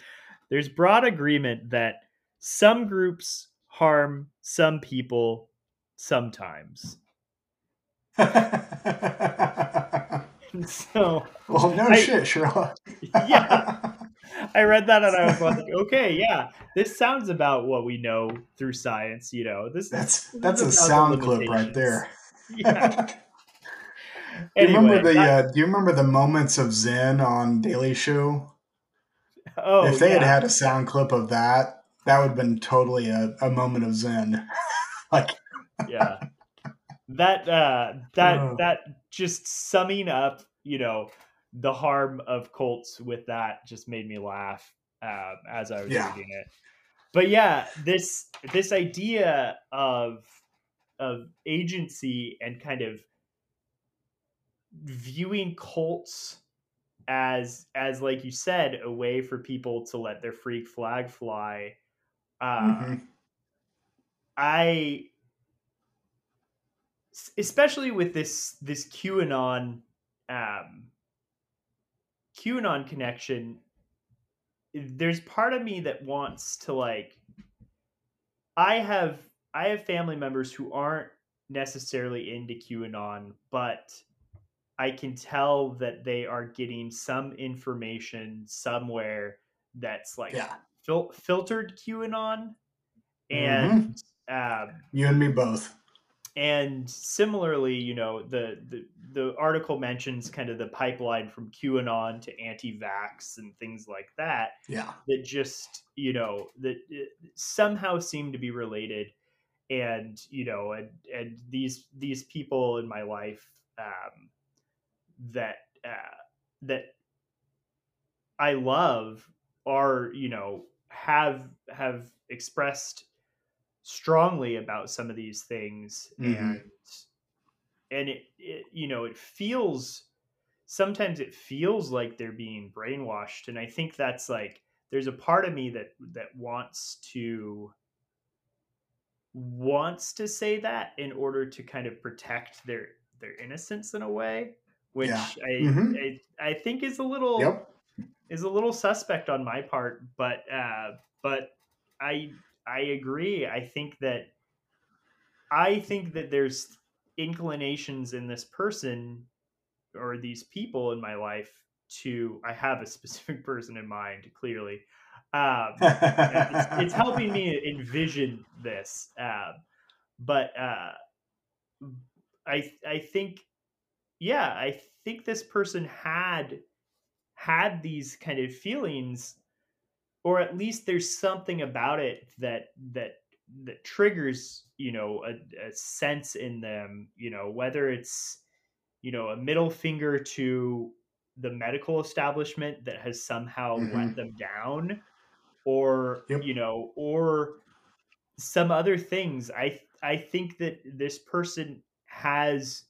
There's broad agreement that some groups harm some people sometimes. so Well no I, shit, Sherlock. yeah. I read that and I was like, okay, yeah, this sounds about what we know through science. You know, this that's that's a sound clip right there. Yeah. Anyway, do you remember the that, uh, Do you remember the moments of Zen on Daily Show? Oh, if they yeah. had had a sound clip of that, that would have been totally a, a moment of Zen. like, yeah, that uh, that uh, that just summing up, you know, the harm of cults with that just made me laugh uh, as I was yeah. reading it. But yeah, this this idea of of agency and kind of viewing cults as as like you said a way for people to let their freak flag fly uh mm-hmm. i especially with this this qanon um qanon connection there's part of me that wants to like i have i have family members who aren't necessarily into qanon but I can tell that they are getting some information somewhere that's like Yeah. fil- filtered QAnon, Mm-hmm. and um, You and me both. and similarly, you know, the, the the article mentions kind of the pipeline from QAnon to anti-vax and things like that Yeah. that just you know that uh, somehow seem to be related and you know and and these these people in my life um that uh that i love are you know have have expressed strongly about some of these things Mhm. and and it, it you know it feels sometimes it feels like they're being brainwashed and i think that's like there's a part of me that that wants to wants to say that in order to kind of protect their their innocence in a way which Yeah. I, Mhm. I i think is a little Yep. is a little suspect on my part, but uh, but I I agree. I think that I think that there's inclinations in this person or these people in my life to I have a specific person in mind clearly. Um, it's, it's helping me envision this, uh, but uh, I I think yeah I think this person had had these kind of feelings or at least there's something about it that that that triggers you know a, a sense in them you know whether it's you know a middle finger to the medical establishment that has somehow Mhm. let them down or Yep. you know or some other things i i think that this person has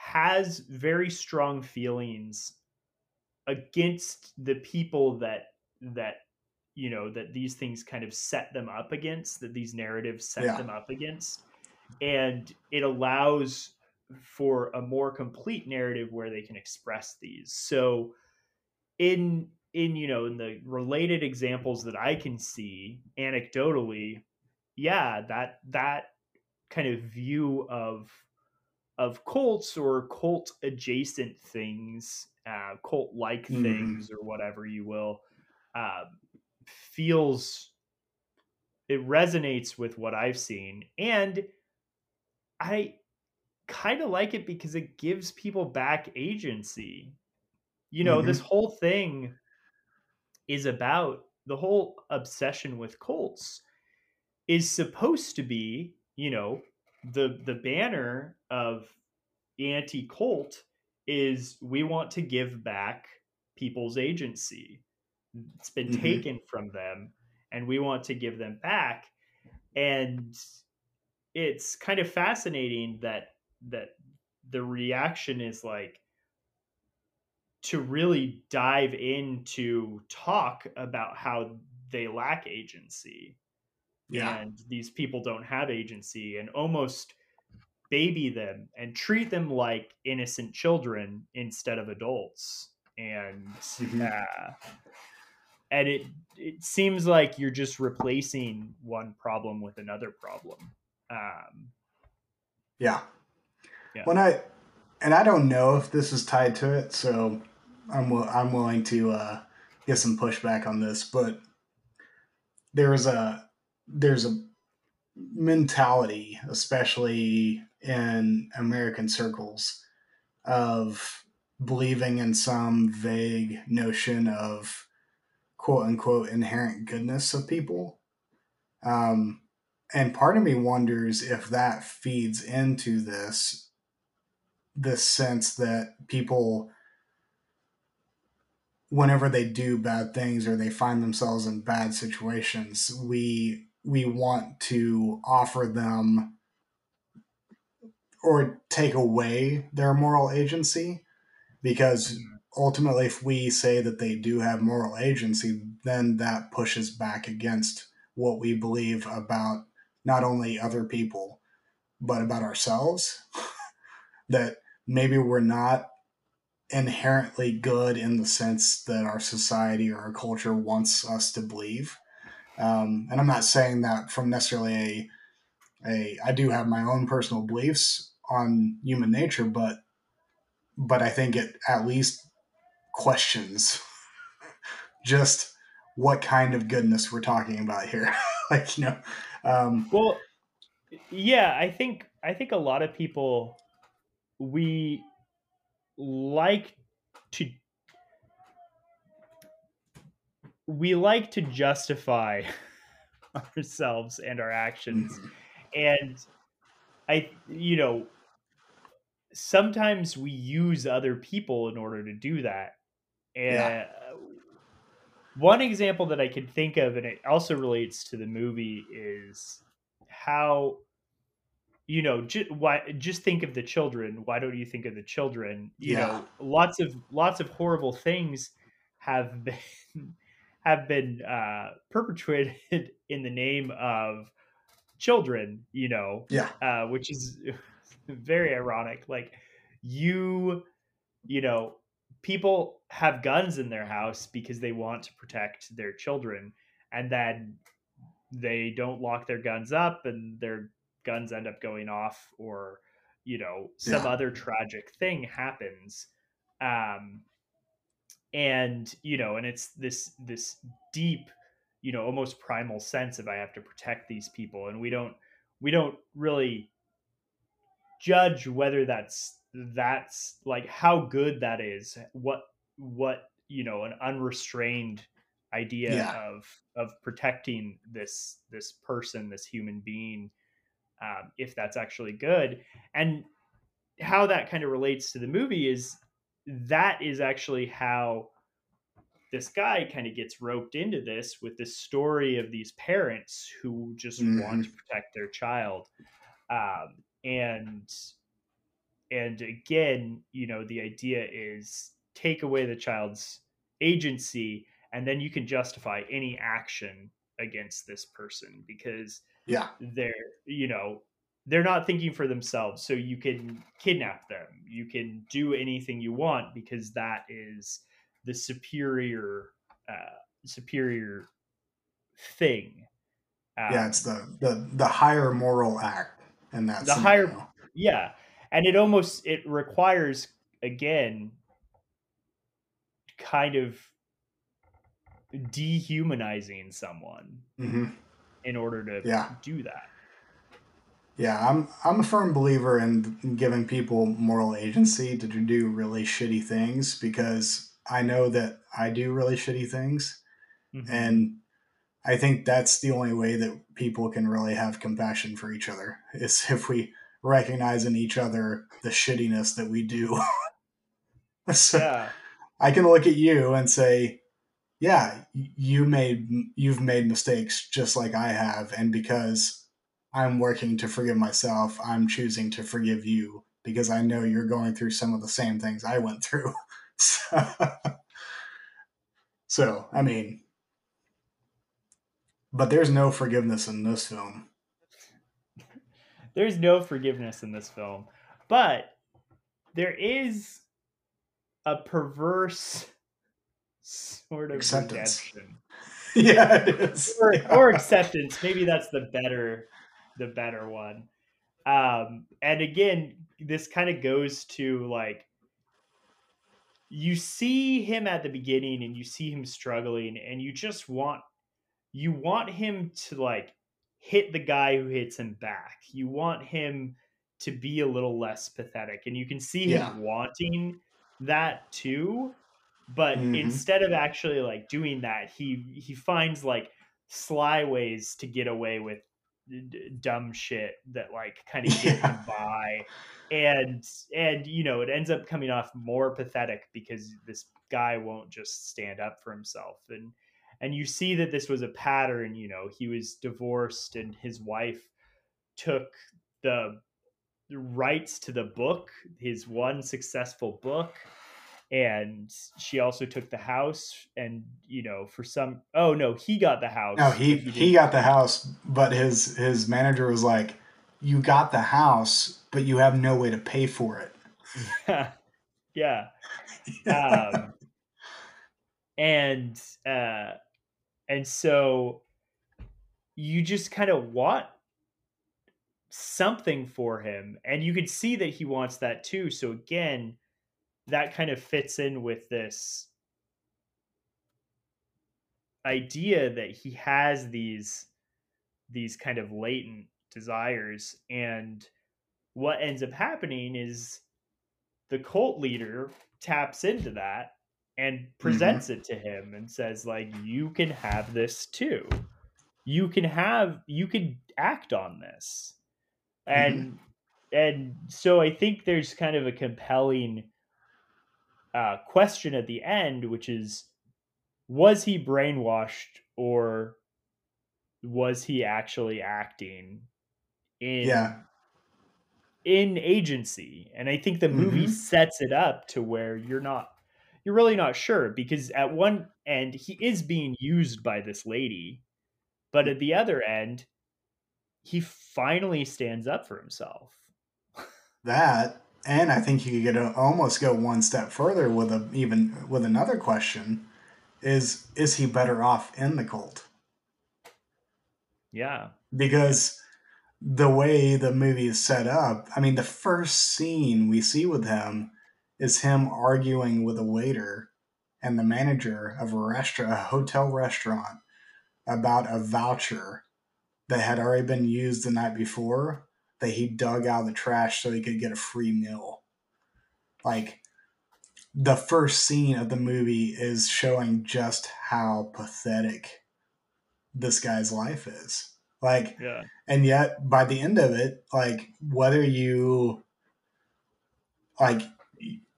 has very strong feelings against the people that that you know that these things kind of set them up against that these narratives set Yeah. them up against and it allows for a more complete narrative where they can express these so in in you know in the related examples that i can see anecdotally yeah that that kind of view of of cults or cult adjacent things uh cult like Mhm. things or whatever you will uh, feels it resonates with what i've seen. And i kind of like it because it gives people back agency. You know this whole thing is about the whole obsession with cults is supposed to be you know the the banner of anti cult is we want to give back people's agency. It's been Mhm. taken from them and we want to give them back. And it's kind of fascinating that that the reaction is like to really dive into talk about how they lack agency Yeah. and these people don't have agency and almost baby them and treat them like innocent children instead of adults and Mhm. uh, and it it seems like you're just replacing one problem with another problem um Yeah. Yeah. When I and I don't know if this is tied to it, so I'm I'm willing to uh, get some pushback on this, but there's a there's a mentality, especially in American circles, of believing in some vague notion of quote unquote inherent goodness of people. Um, and part of me wonders if that feeds into this this sense that people whenever they do bad things or they find themselves in bad situations we we want to offer them or take away their moral agency because ultimately if we say that they do have moral agency then that pushes back against what we believe about not only other people but about ourselves. That maybe we're not inherently good in the sense that our society or our culture wants us to believe um, and i'm not saying that from necessarily a, a i do have my own personal beliefs on human nature but but I think it at least questions just what kind of goodness we're talking about here. like, you know, um, well, yeah, I think I think a lot of people we like to we like to justify ourselves and our actions and i you know sometimes we use other people in order to do that and Yeah. one example that i can think of and it also relates to the movie is how you know ju- why just think of the children why don't you think of the children you Yeah. know lots of lots of horrible things have been have been uh perpetrated in the name of children you know yeah, uh which is very ironic. Like you you know people have guns in their house because they want to protect their children and then they don't lock their guns up and their guns end up going off or you know some Yeah. other tragic thing happens. Um and you know and it's this this deep you know almost primal sense of i have to protect these people and we don't we don't really judge whether that's that's like how good that is what what you know an unrestrained idea Yeah. of of protecting this this person this human being um, if that's actually good and how that kind of relates to the movie is that is actually how this guy kind of gets roped into this with this story of these parents who just want to protect their child. Um, and and again you know the idea is take away the child's agency and then you can justify any action against this person because yeah, they're you know they're not thinking for themselves so you can kidnap them you can do anything you want because that is the superior uh superior thing yeah. Um, It's the the the higher moral act and that's The higher- yeah and it almost it requires again kind of dehumanizing someone Mhm. in order to Yeah. do that Yeah, I'm I'm a firm believer in giving people moral agency to do really shitty things because I know that I do really shitty things Mhm. and I think that's the only way that people can really have compassion for each other is if we recognize in each other the shittiness that we do. so yeah I can look at you and say, "Yeah, you made you've made mistakes just like I have, and because I'm working to forgive myself, I'm choosing to forgive you because I know you're going through some of the same things I went through." so, so, I mean, but there's no forgiveness in this film. there's no forgiveness in this film but there is a perverse sort of Acceptance. redemption yeah, it is. or, Yeah. or acceptance maybe that's the better the better one um and again this kind of goes to like you see him at the beginning and you see him struggling and you just want you want him to like hit the guy who hits him back you want him to be a little less pathetic and you can see him Yeah. wanting that too but Mhm. instead of actually like doing that he he finds like sly ways to get away with d- dumb shit that like kind of get him by. And and you know it ends up coming off more pathetic because this guy won't just stand up for himself. And and you see that this was a pattern you know he was divorced and his wife took the rights to the book his one successful book and she also took the house and you know for some oh no he got the house No, he he got the house, but his his manager was like, "You got the house, but you have no way to pay for it." didn't yeah um, and uh, and so you just kind of want something for him, and you can see that he wants that too. So again, that kind of fits in with this idea that he has these these kind of latent desires and what ends up happening is the cult leader taps into that and presents mm-hmm. it to him and says like you can have this too you can have you can act on this and mm-hmm. and so i think there's kind of a compelling uh, question at the end which is was he brainwashed or was he actually acting in yeah. in agency? And i think the movie mm-hmm. sets it up to where you're not you're really not sure because at one end he is being used by this lady but at the other end he finally stands up for himself. That and i think you could almost go one step further with a even with another question is is he better off in the cult? Yeah. Because the way the movie is set up i mean the first scene we see with him is him arguing with a waiter and the manager of a restaurant, a hotel restaurant, about a voucher that had already been used the night before that he dug out of the trash so he could get a free meal. Like the first scene of the movie is showing just how pathetic this guy's life is. Like, yeah. and yet by the end of it, like whether you like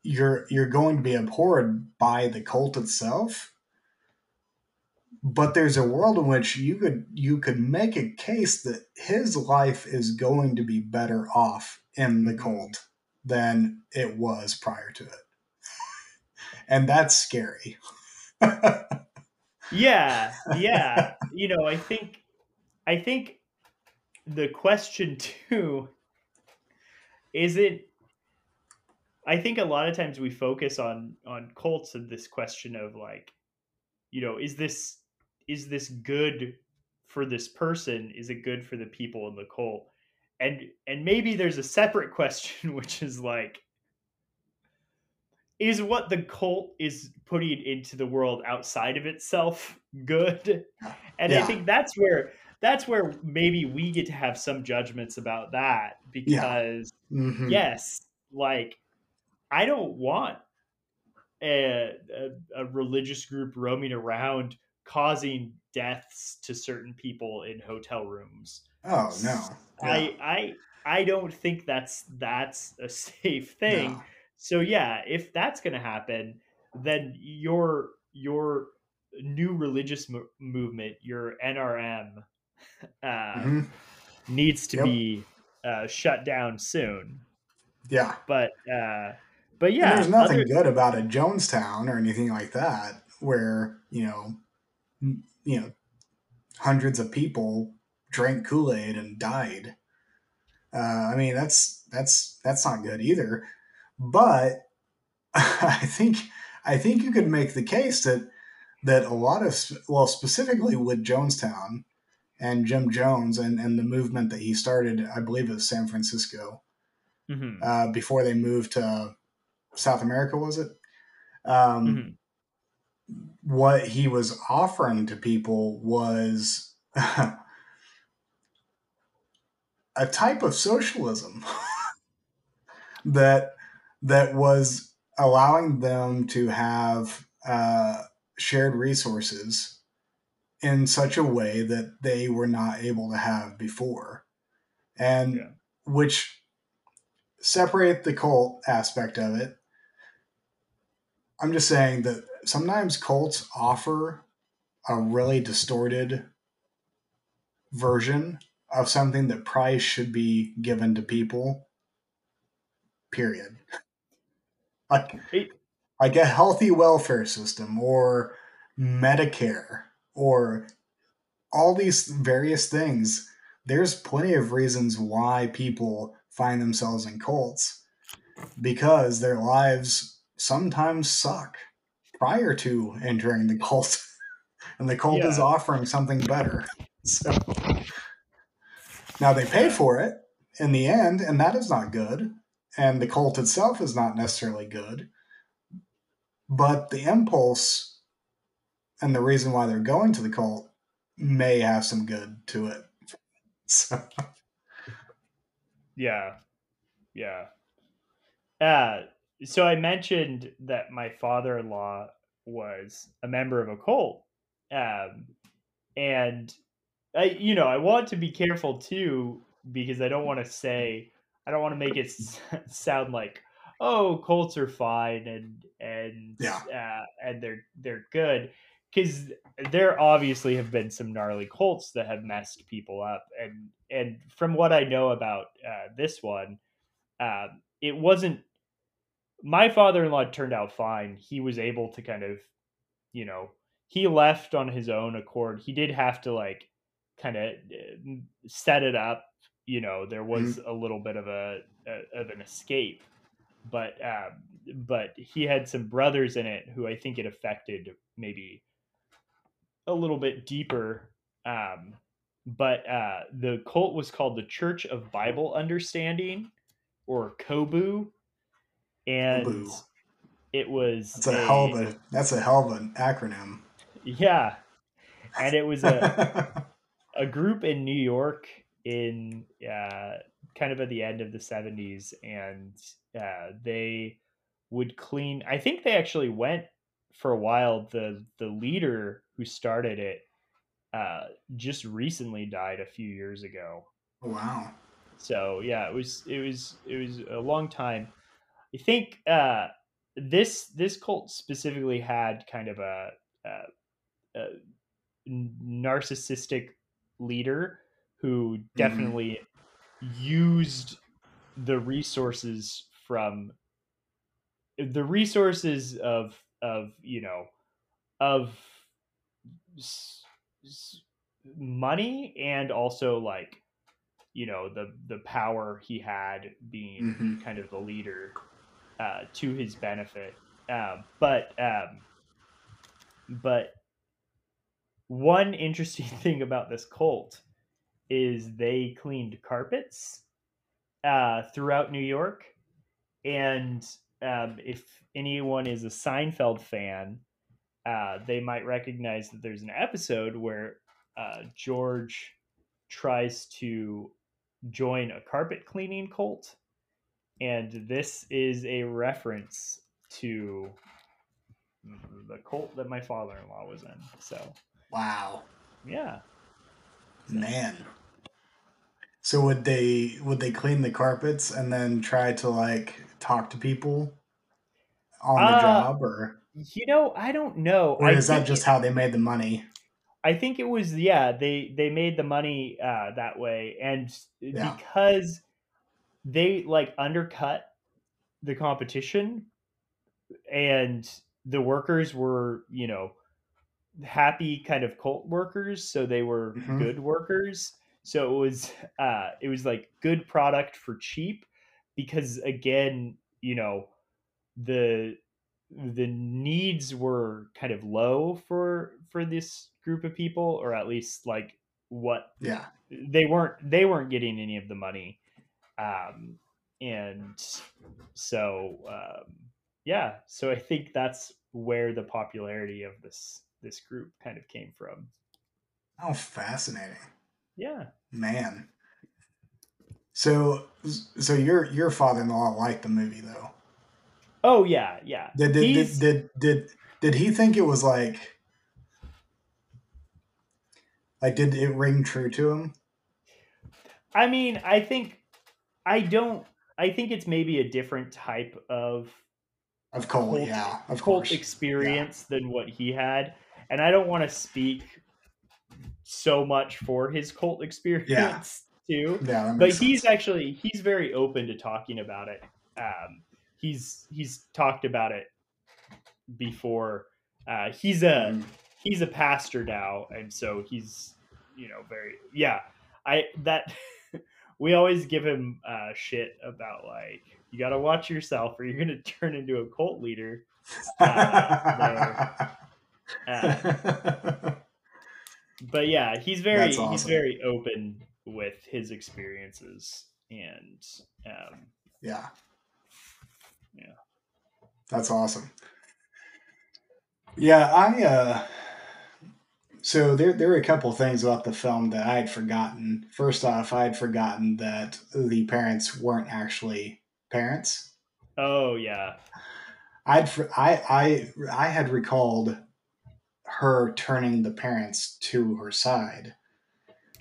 you're you're going to be abhorred by the cult itself but there's a world in which you could you could make a case that his life is going to be better off in the mm-hmm. cult than it was prior to it. And that's scary. Yeah yeah. You know i think i think the question too is it I think a lot of times we focus on on cults and this question of like, you know, is this is this good for this person? Is it good for the people in the cult? And and maybe there's a separate question which is like is what the cult is putting into the world outside of itself good? And yeah. I think that's where that's where maybe we get to have some judgments about that because yeah. mm-hmm. yes, like I don't want a, a, a, religious group roaming around causing deaths to certain people in hotel rooms. Oh no. Yeah. I I I don't think that's that's a safe thing. No. So yeah, if that's going to happen, then your your new religious mo- movement, your NRM, uh, mm-hmm. needs to yep. be uh, shut down soon. Yeah. But uh, but yeah, and there's nothing other... good about a Jonestown or anything like that, where you know, you know, hundreds of people drank Kool Aid and died. Uh, I mean, that's that's that's not good either. But I think I think you could make the case that that a lot of well, specifically with Jonestown and Jim Jones and and the movement that he started, I believe it was San Francisco, mm-hmm. uh, before they moved to South America, was it? Um, mm-hmm. What he was offering to people was a type of socialism that that was allowing them to have uh, shared resources in such a way that they were not able to have before, and yeah. which separate the cult aspect of it I'm just saying that sometimes cults offer a really distorted version of something that probably should be given to people. Period. Like, like a healthy welfare system or Medicare or all these various things. There's plenty of reasons why people find themselves in cults because their lives sometimes suck prior to entering the cult. and the cult yeah. is offering something better. So now they pay for it in the end, and that is not good. And the cult itself is not necessarily good. but the impulse and the reason why they're going to the cult may have some good to it. So Yeah. Yeah. Uh so I mentioned that my father-in-law was a member of a cult. Um and I you know, I want to be careful too because I don't want to say I don't want to make it s- sound like oh, cults are fine and and Yeah. uh, and they're they're good because there obviously have been some gnarly cults that have messed people up and and from what I know about uh, this one, uh, it wasn't. My father-in-law turned out fine. He was able to kind of, you know, he left on his own accord. He did have to like kind of set it up. You know, there was a little bit of a, a of an escape, but um, but he had some brothers in it who I think it affected maybe a little bit deeper. Um, but uh, the cult was called the Church of Bible Understanding, or COBU, and COBU. it was that's a hell of a that's a hell of an acronym. yeah, and it was a a group in New York in uh, kind of at the end of the 70s and uh, they would clean I think they actually went for a while the the leader who started it uh, just recently died a few years ago wow. so yeah it was it was it was a long time I think uh, this this cult specifically had kind of a, a, a narcissistic leader who definitely used the resources from the resources of of you know of s- s- money and also like you know the the power he had being Mhm. kind of the leader uh, to his benefit uh, but um, but one interesting thing about this cult is they cleaned carpets uh, throughout New York. And um, if anyone is a Seinfeld fan, uh, they might recognize that there's an episode where uh, George tries to join a carpet cleaning cult. And this is a reference to the cult that my father in law was in. So, Wow. yeah. Man. So would they would they clean the carpets and then try to like talk to people on the Uh, job or You know, I don't know. or I is that just it- how they made the money? I think it was yeah. They they made the money uh, that way, and Yeah. because they like undercut the competition, and the workers were you know happy kind of cult workers, so they were Mhm. good workers. So it was uh, it was like good product for cheap, because again, you know, the the needs were kind of low for for this group of people or at least like what Yeah. they weren't they weren't getting any of the money um and so um yeah so i think that's where the popularity of this this group kind of came from Oh, fascinating. yeah Man. So so your your father-in-law liked the movie though. oh yeah yeah Did did, did did did did he think it was like like did it ring true to him? I mean, I think I don't. I think it's maybe a different type of Of Cole, Cult- yeah, of cult course. experience than what he had, and I don't want to speak so much for his cult experience too. Yeah, But makes he's actually he's very open to talking about it. Um, he's he's talked about it before. Uh, he's a Mhm. he's a pastor now and so he's you know very yeah i that we always give him uh shit about like you got to watch yourself or you're gonna turn into a cult leader uh, but yeah he's very That's he's very open with his experiences and um yeah. Yeah. That's awesome. Yeah, I uh so there there are a couple things about the film that I had forgotten. First off, I had forgotten that the parents weren't actually parents. Oh yeah. I'd I I I had recalled her turning the parents to her side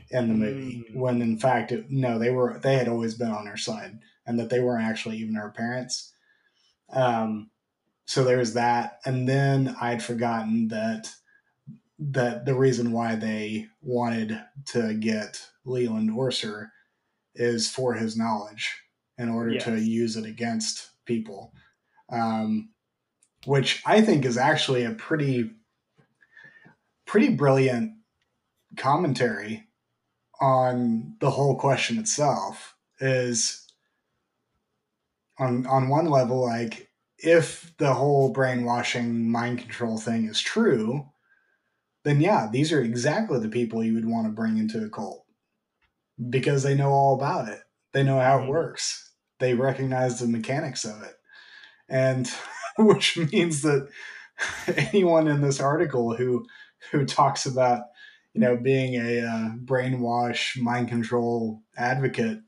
in the movie Mm. when in fact it, no they were they had always been on her side and that they weren't actually even her parents um so there's that and then i'd forgotten that that the reason why they wanted to get leland orser is for his knowledge in order to use it against people. Um which i think is actually a pretty pretty brilliant commentary on the whole question itself is on on one level like if the whole brainwashing mind control thing is true then yeah these are exactly the people you would want to bring into a cult. Because they know all about it. They know how it Mhm. works. They recognize the mechanics of it. And which means that anyone in this article who who talks about you know being a uh, brainwash mind control advocate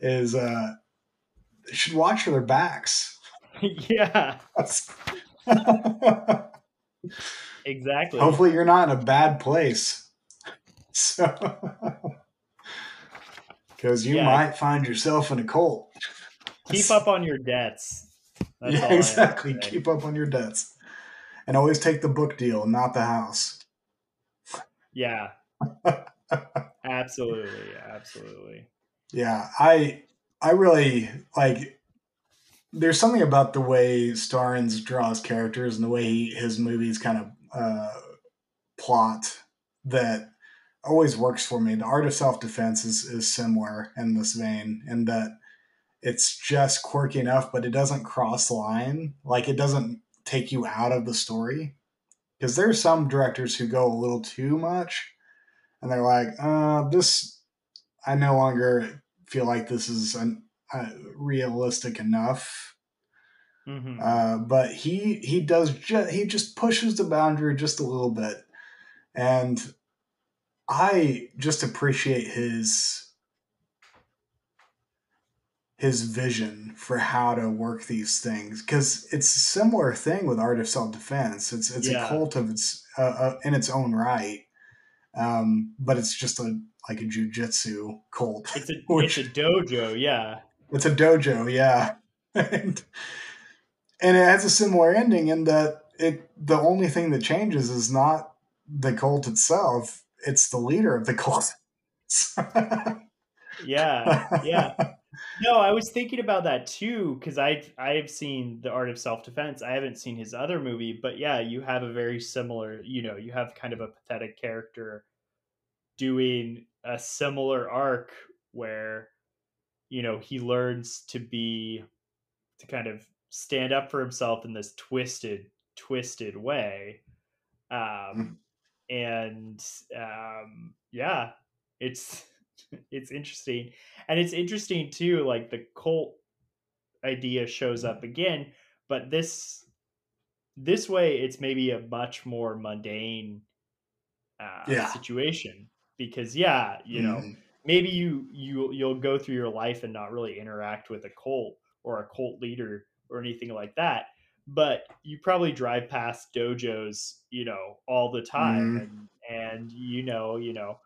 is uh should watch for their backs. Yeah. Exactly. hopefully you're not in a bad place so because you Yeah. might find yourself in a cult Keep up on your debts. That's yeah exactly keep up on your debts and always take the book deal not the house Yeah. absolutely. Absolutely. Yeah, I I really like. There's something about the way Stearns draws characters and the way he, his movies kind of uh, plot that always works for me. The Art of Self Defense is is similar in this vein, in that it's just quirky enough, but it doesn't cross the line. Like it doesn't take you out of the story. Because there are some directors who go a little too much, and they're like, uh, "This, I no longer feel like this is an, uh, realistic enough." Hmm Uh, but he he does ju- he just pushes the boundary just a little bit, and I just appreciate his his vision for how to work these things because it's a similar thing with art of self defense. It's it's Yeah. a cult of its uh, uh, in its own right, um, but it's just a like a jujitsu cult. It's a Which- it's a dojo, yeah. It's a dojo, yeah. and, and it has a similar ending in that it the only thing that changes is not the cult itself, it's the leader of the cult. Yeah. Yeah. No, I was thinking about that too because I've I've seen the Art of Self Defense. I haven't seen his other movie, but yeah, you have a very similar. You know, you have kind of a pathetic character doing a similar arc where you know he learns to be to kind of stand up for himself in this twisted twisted way um and um yeah it's it's interesting and it's interesting too like the cult idea shows up again but this this way it's maybe a much more mundane uh, Yeah. situation because yeah you know Mhm. maybe you you you'll go through your life and not really interact with a cult or a cult leader or anything like that but you probably drive past dojos you know all the time Mhm. and and you know you know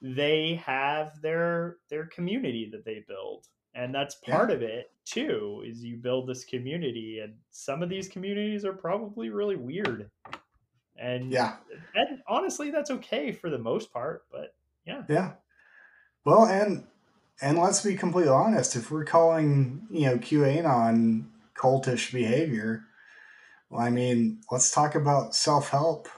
they have their their community that they build and that's part of it too is you build this community and some of these communities are probably really weird and Yeah, and honestly that's okay for the most part but yeah. Yeah. Well, and and let's be completely honest. If we're calling you know QAnon cultish behavior, well, I mean, let's talk about self help.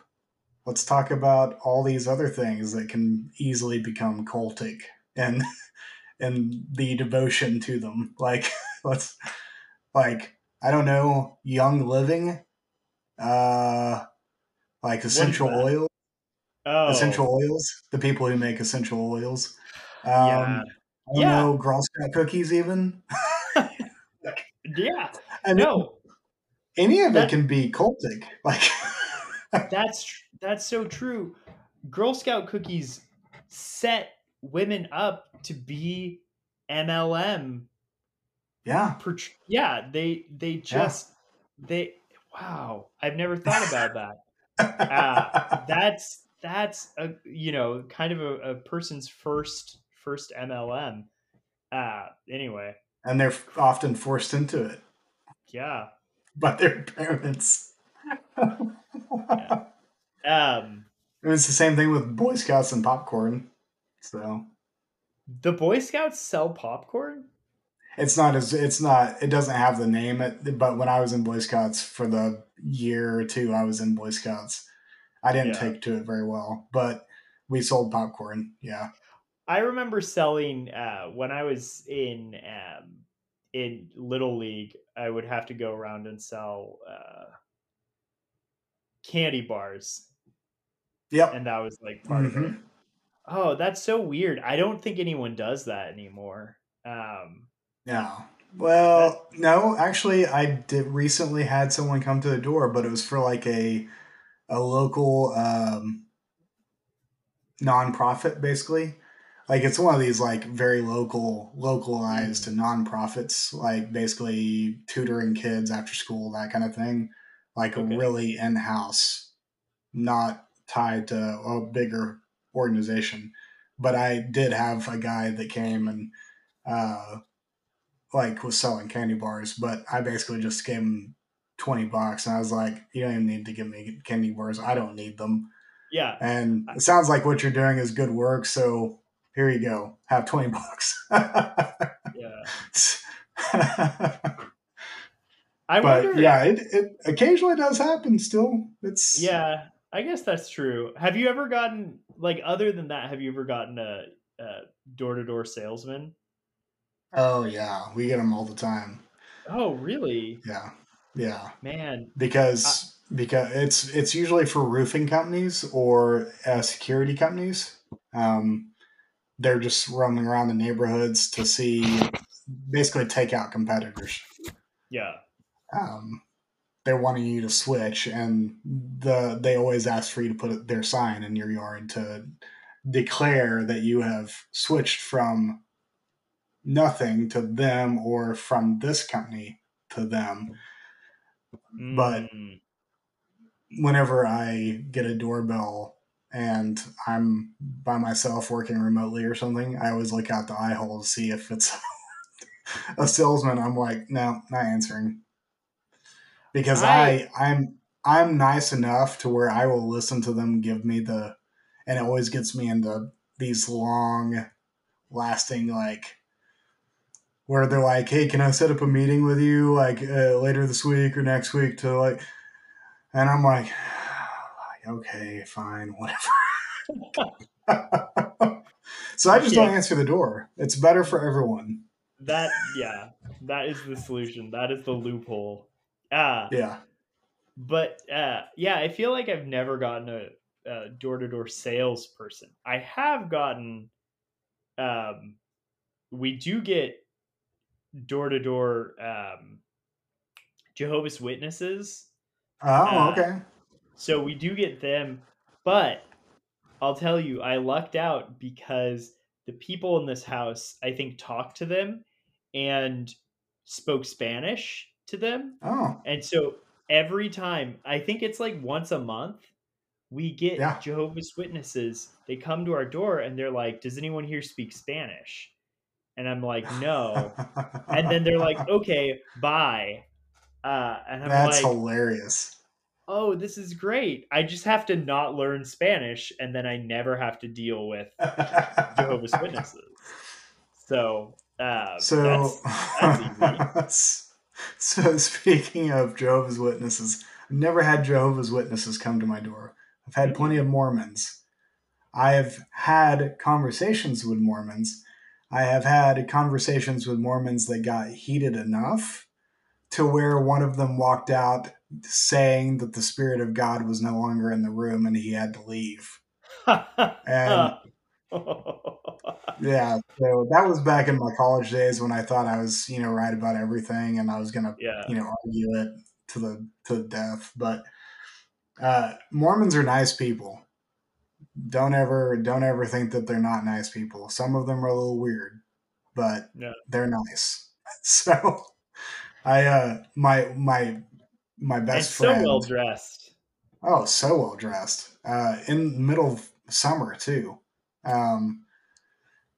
Let's talk about all these other things that can easily become cultic and and the devotion to them. Like let's like I don't know, young living, uh, like essential oil, oh essential oils, the people who make essential oils. Um, Yeah. I don't Yeah. know, Girl Scout cookies even. yeah I mean, no any of That- it can be cultic. Like, that's that's so true. Girl Scout cookies set women up to be MLM. yeah. Yeah, they they just they wow. I've never thought about that. Uh, that's that's a you know kind of a, a person's first first MLM. Uh, anyway, and they're often forced into it yeah. by their parents. Um, And it's the same thing with Boy Scouts and popcorn. So the Boy Scouts sell popcorn. it's not as it's not it doesn't have the name it but when I was in Boy Scouts for the year or two I was in Boy Scouts, I didn't Yeah. take to it very well. But we sold popcorn. Yeah. I remember selling uh, when I was in um, in little league. I would have to go around and sell uh, candy bars, Yep. and that was like part of it. Mhm. Oh, that's so weird. I don't think anyone does that anymore. Um, Yeah. Well, no, actually, I did recently had someone come to the door, but it was for like a a local um, nonprofit, basically. Like it's one of these like very local, localized to nonprofits, like basically tutoring kids after school, that kind of thing. Like Okay. really in house, not tied to a bigger organization. But I did have a guy that came and uh, like was selling candy bars, but I basically just gave him twenty bucks, and I was like, "You don't even need to give me candy bars. I don't need them." yeah, And it sounds like what you're doing is good work, so here you go. Have twenty bucks. yeah. I but wonder. yeah, it, it occasionally does happen. Still, it's Yeah, I guess that's true. Have you ever gotten like other than that? Have you ever gotten a door to door salesman? Oh yeah, we get them all the time. Oh, really? Yeah, yeah. Man, because because it's it's usually for roofing companies or uh, security companies. Um, they're just roaming around the neighborhoods to see, basically take out competitors. yeah. Um, they're wanting you to switch, and the they always ask for you to put their sign in your yard to declare that you have switched from nothing to them or from this company to them. But- Mm, whenever I get a doorbell and I'm by myself working remotely or something, I always look out the eye hole to see if it's a salesman. I'm like, no, not answering. Because I, I- I'm I'm nice enough to where I will listen to them give me the and it always gets me into these long lasting like where they're like, "Hey, can I set up a meeting with you like uh, later this week or next week to like and I'm like, okay, fine, whatever. so I just don't answer the door. It's better for everyone. that yeah, that is the solution. That is the loophole. Ah, Yeah. but uh, yeah, I feel like I've never gotten a door to door salesperson. I have gotten. Um, we do get door to door Jehovah's Witnesses. Oh, Uh, okay. So we do get them, but I'll tell you, I lucked out because the people in this house, I think, talked to them and spoke Spanish to them. Oh, And so every time, I think it's like once a month, we get Yeah. Jehovah's Witnesses. They come to our door and they're like, Does anyone here speak Spanish? And I'm like, No. and then they're like, Okay, bye. Uh, and I'm that's like, hilarious. Oh, this is great. I just have to not learn Spanish and then I never have to deal with Jehovah's Witnesses. So, uh, So, that's, that's so speaking of Jehovah's Witnesses, I've never had Jehovah's Witnesses come to my door. I've had plenty of Mormons. I have had conversations with Mormons. I have had conversations with Mormons that got heated enough to where one of them walked out saying that the Spirit of God was no longer in the room and he had to leave. And yeah, so that was back in my college days when I thought I was, you know, right about everything and I was gonna, yeah. you know, argue it to the to the death. But Uh, Mormons are nice people. Don't ever don't ever think that they're not nice people. Some of them are a little weird, but Yeah. they're nice. So I uh my my my best so friend well dressed. Oh, so well dressed. Uh, in the middle of summer too. Um,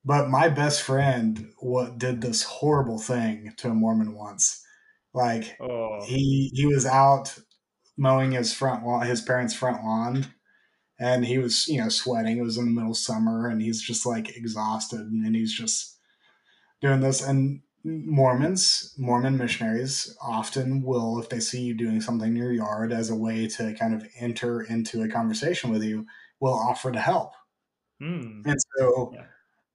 but my best friend what did this horrible thing to a Mormon once. Like Oh, he he was out mowing his front lawn, his parents' front lawn, and he was you know sweating. It was in the middle of summer, and he's just like exhausted, and he's just doing this. And Mormons, Mormon missionaries often will, if they see you doing something in your yard as a way to kind of enter into a conversation with you, will offer to help. hmm. And so Yeah.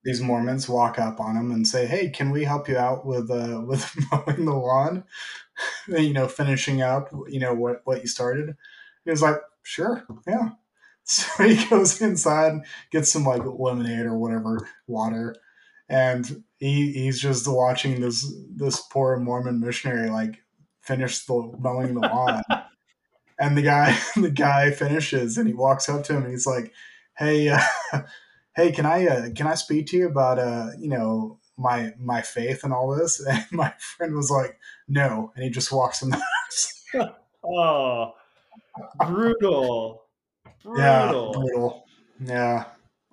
these Mormons walk up on him and say, "Hey, can we help you out with uh, with mowing the lawn? you know, finishing up, you know what what you started." He was like, "Sure, yeah." So he goes inside, gets some like lemonade or whatever water, and he he's just watching this this poor Mormon missionary like finish the mowing the lawn. and the guy the guy finishes and he walks up to him and he's like, "Hey, uh, hey, can I uh, can I speak to you about uh you know my my faith and all this?" And my friend was like, "No," and he just walks in the house. Oh, brutal. yeah, Brutal. brutal. Yeah.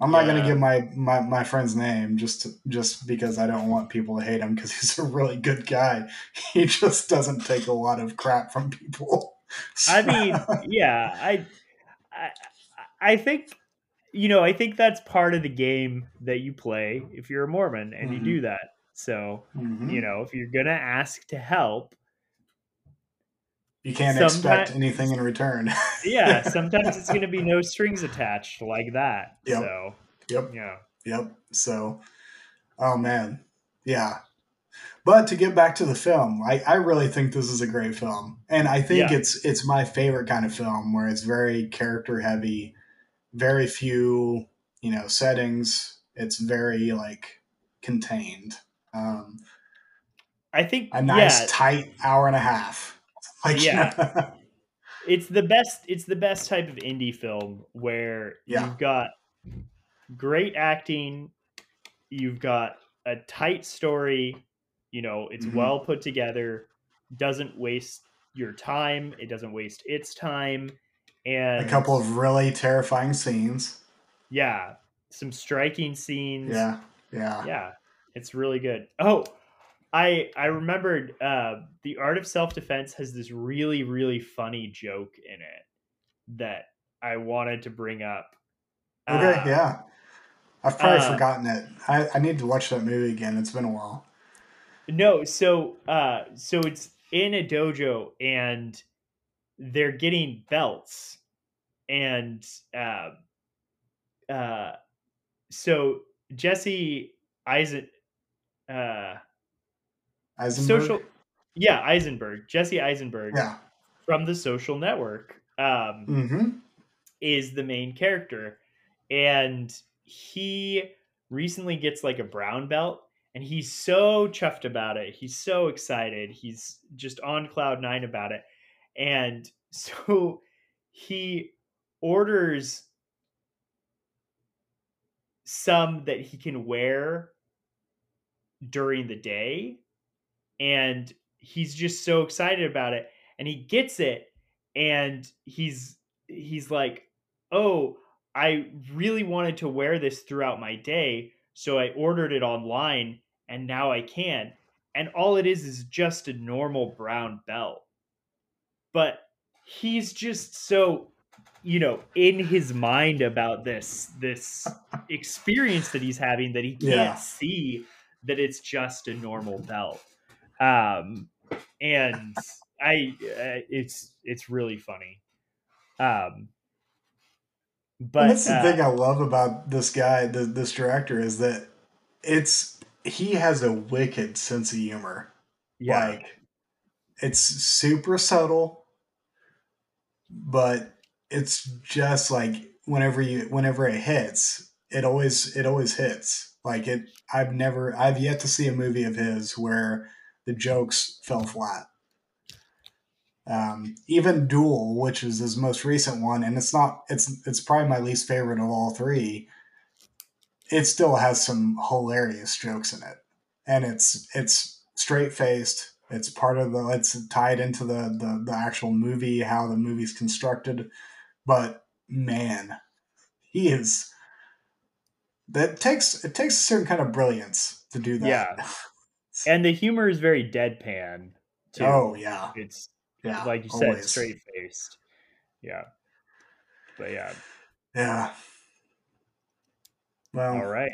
I'm not Yeah. gonna give my, my, my friend's name just just because I don't want people to hate him because he's a really good guy. He just doesn't take a lot of crap from people. I mean, yeah, I, I, I think, you know, I think that's part of the game that you play if you're a Mormon and Mhm. you do that. So, Mhm. you know, if you're gonna ask to help, you can't sometimes- expect anything in return. yeah, sometimes it's gonna be no strings attached like that. Yep. So, Yep. yeah, Yep. So, oh man, yeah. But to get back to the film, I, I really think this is a great film, and I think Yeah. it's it's my favorite kind of film where it's very character heavy, very few you know settings. It's very like contained. Um, I think a nice yeah, tight hour and a half. Like Yeah. it's the best it's the best type of indie film where Yeah. you've got great acting you've got a tight story you know it's Mhm. well put together doesn't waste your time it doesn't waste its time and a couple of really terrifying scenes. yeah some striking scenes Yeah. Yeah. yeah it's really good oh i i remembered uh the art of self-defense has this really really funny joke in it that i wanted to bring up Okay. Uh, yeah. I've probably uh, forgotten it. I, I need to watch that movie again. It's been a while. no so uh so it's in a dojo and they're getting belts and uh uh so jesse eisen uh Eisenberg. social yeah eisenberg jesse eisenberg Yeah. from the social network um, Mm-hmm. is the main character and he recently gets like a brown belt and he's so chuffed about it he's so excited he's just on cloud nine about it and so he orders some that he can wear during the day and he's just so excited about it and he gets it and he's he's like oh i really wanted to wear this throughout my day so i ordered it online and now i can. And all it is is just a normal brown belt. But he's just so you know in his mind about this this experience that he's having that he can't Yeah. see that it's just a normal belt um and i uh, it's it's really funny um but and that's the uh, thing I love about this guy, th this director, is that it's he has a wicked sense of humor. yeah Like it's super subtle, but it's just like whenever you whenever it hits, it always it always hits. Like it I've never I've yet to see a movie of his where the jokes fell flat. Um, even Dual, which is his most recent one, and it's not it's it's probably my least favorite of all three. It still has some hilarious jokes in it, and it's it's straight faced. It's part of the it's tied into the, the the actual movie, how the movie's constructed. But man, he is that takes it takes a certain kind of brilliance to do that. Yeah. and the humor is very deadpan too. Oh yeah. It's yeah. like you said, always. straight faced. Yeah. But yeah. Yeah. Well, All right.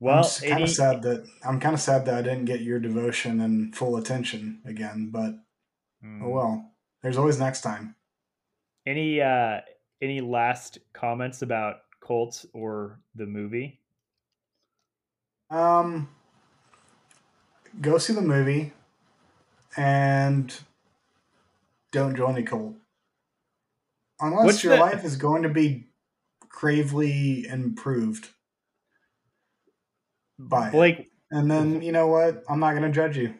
Well, I'm kind of sad that I'm kind of sad that I didn't get your devotion and full attention again. But Hmm. oh well, there's always next time. any uh any last comments about Colts or the movie? Um, go see the movie, and don't join a cult unless What's your the- life is going to be gravely improved by it. And then you know what? I'm not going to judge you.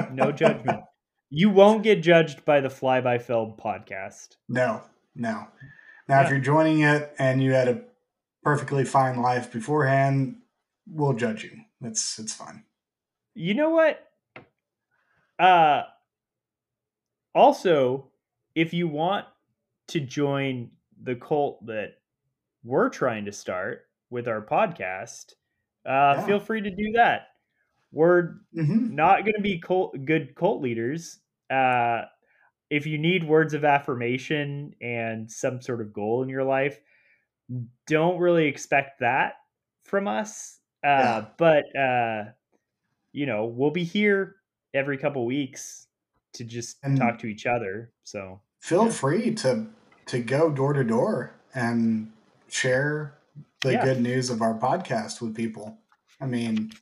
no judgment. You won't get judged by the Fly by Film podcast. No, no. Now, if you're joining it and you had a perfectly fine life beforehand, we'll judge you. It's it's fine. You know what? Uh also, if you want to join the cult that we're trying to start with our podcast, uh Yeah. feel free to do that. We're hmm not going to be cult, good cult leaders. Uh, if you need words of affirmation and some sort of goal in your life, don't really expect that from us. Uh, Yeah. But uh, you know, we'll be here every couple weeks to just And- talk to each other. So Feel free to to go door to door and share the Yeah. good news of our podcast with people. I mean,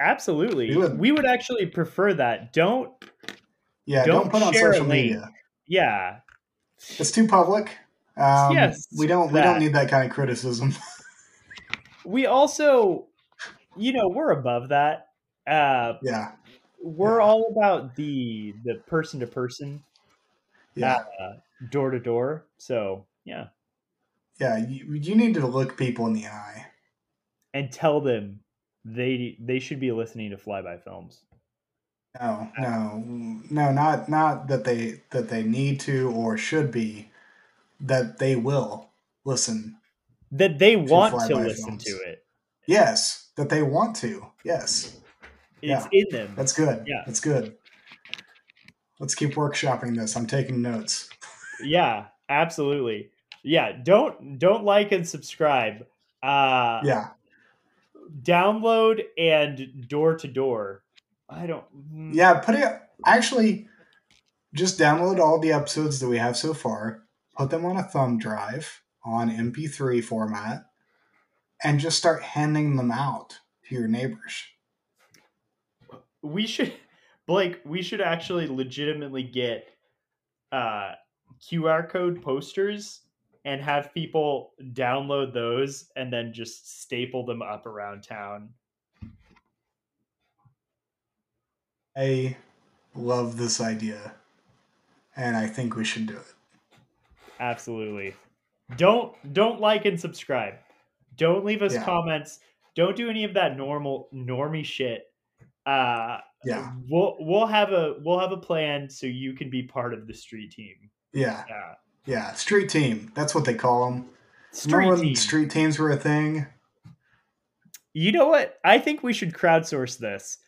absolutely, We would- we would actually prefer that. Don't, yeah, Don't don't, put on social media. yeah, It's too public. Um, Yes, we don't we don't need that kind of criticism. we also, you know, we're above that. Uh, yeah, we're Yeah. all about the the person to person yeah, door to door so yeah yeah. You, you need to look people in the eye. and tell them they they should be listening to flyby films No, no, no, not not that they that they need to or should be. That they will listen. That they want to listen Films. to it Yes, that they want to. Yes, it's Yeah. in them that's good. Yeah. that's good. Let's keep workshopping this. I'm taking notes. yeah absolutely yeah don't don't like and subscribe uh Yeah, download and door to door i don't mm, yeah. Put it. Actually, just download all the episodes that we have so far. Put them on a thumb drive on MP3 format, and just start handing them out to your neighbors. we should blake we should actually legitimately get uh qr code posters and have people download those and then just staple them up around town I love this idea, and I think we should do it. absolutely don't don't like and subscribe don't leave us Yeah. comments don't do any of that normal normie shit uh Yeah, we'll we'll have a we'll have a plan so you can be part of the street team yeah, yeah yeah. Street team. That's what they call them. street Remember when team street teams were a thing? You know what? I think we should crowdsource this.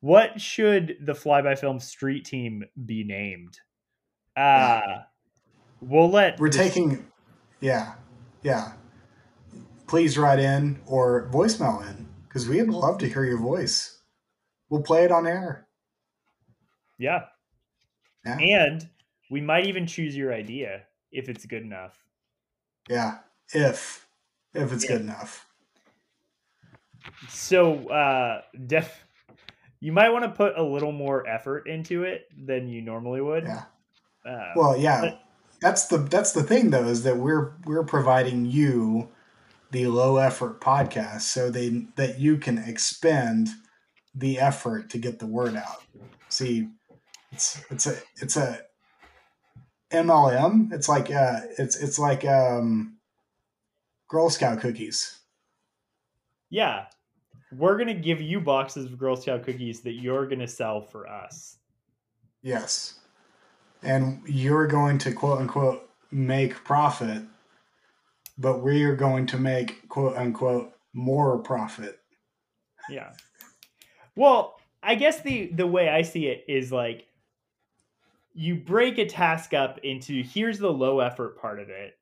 What should the Flyby Film Street Team be named? Uh we'll let We're the- taking, yeah, yeah. Please write in or voicemail in because we'd love to hear your voice. We'll play it on air. yeah. Yeah. And we might even choose your idea if it's good enough. Yeah, if if it's Yeah. good enough. So uh def you might want to put a little more effort into it than you normally would. Yeah. Uh, Well, yeah. but- That's the that's the thing though is that we're we're providing you the low effort podcast so they that you can expend the effort to get the word out. See, It's it's a it's a MLM. It's like uh it's it's like um Girl Scout cookies. Yeah. We're going to give you boxes of Girl Scout cookies that you're going to sell for us. Yes. And you're going to quote unquote make profit, but we're going to make quote unquote more profit. Yeah. Well, I guess the the way I see it is like you break a task up into here's the low effort part of it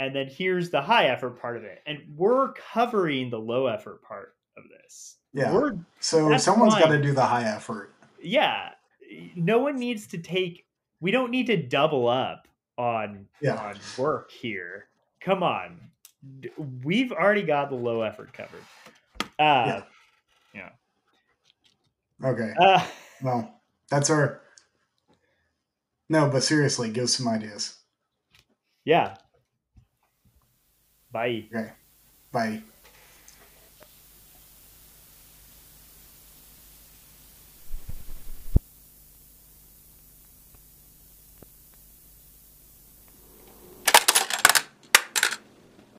and then here's the high effort part of it and we're covering the low effort part of this Yeah. we're So someone's got to do the high effort. yeah no one needs to take we don't need to double up on Yeah. on work here come on we've already got the low effort covered uh yeah. Okay. uh Well, that's our. No, but seriously, give some ideas. yeah bye Okay. Bye.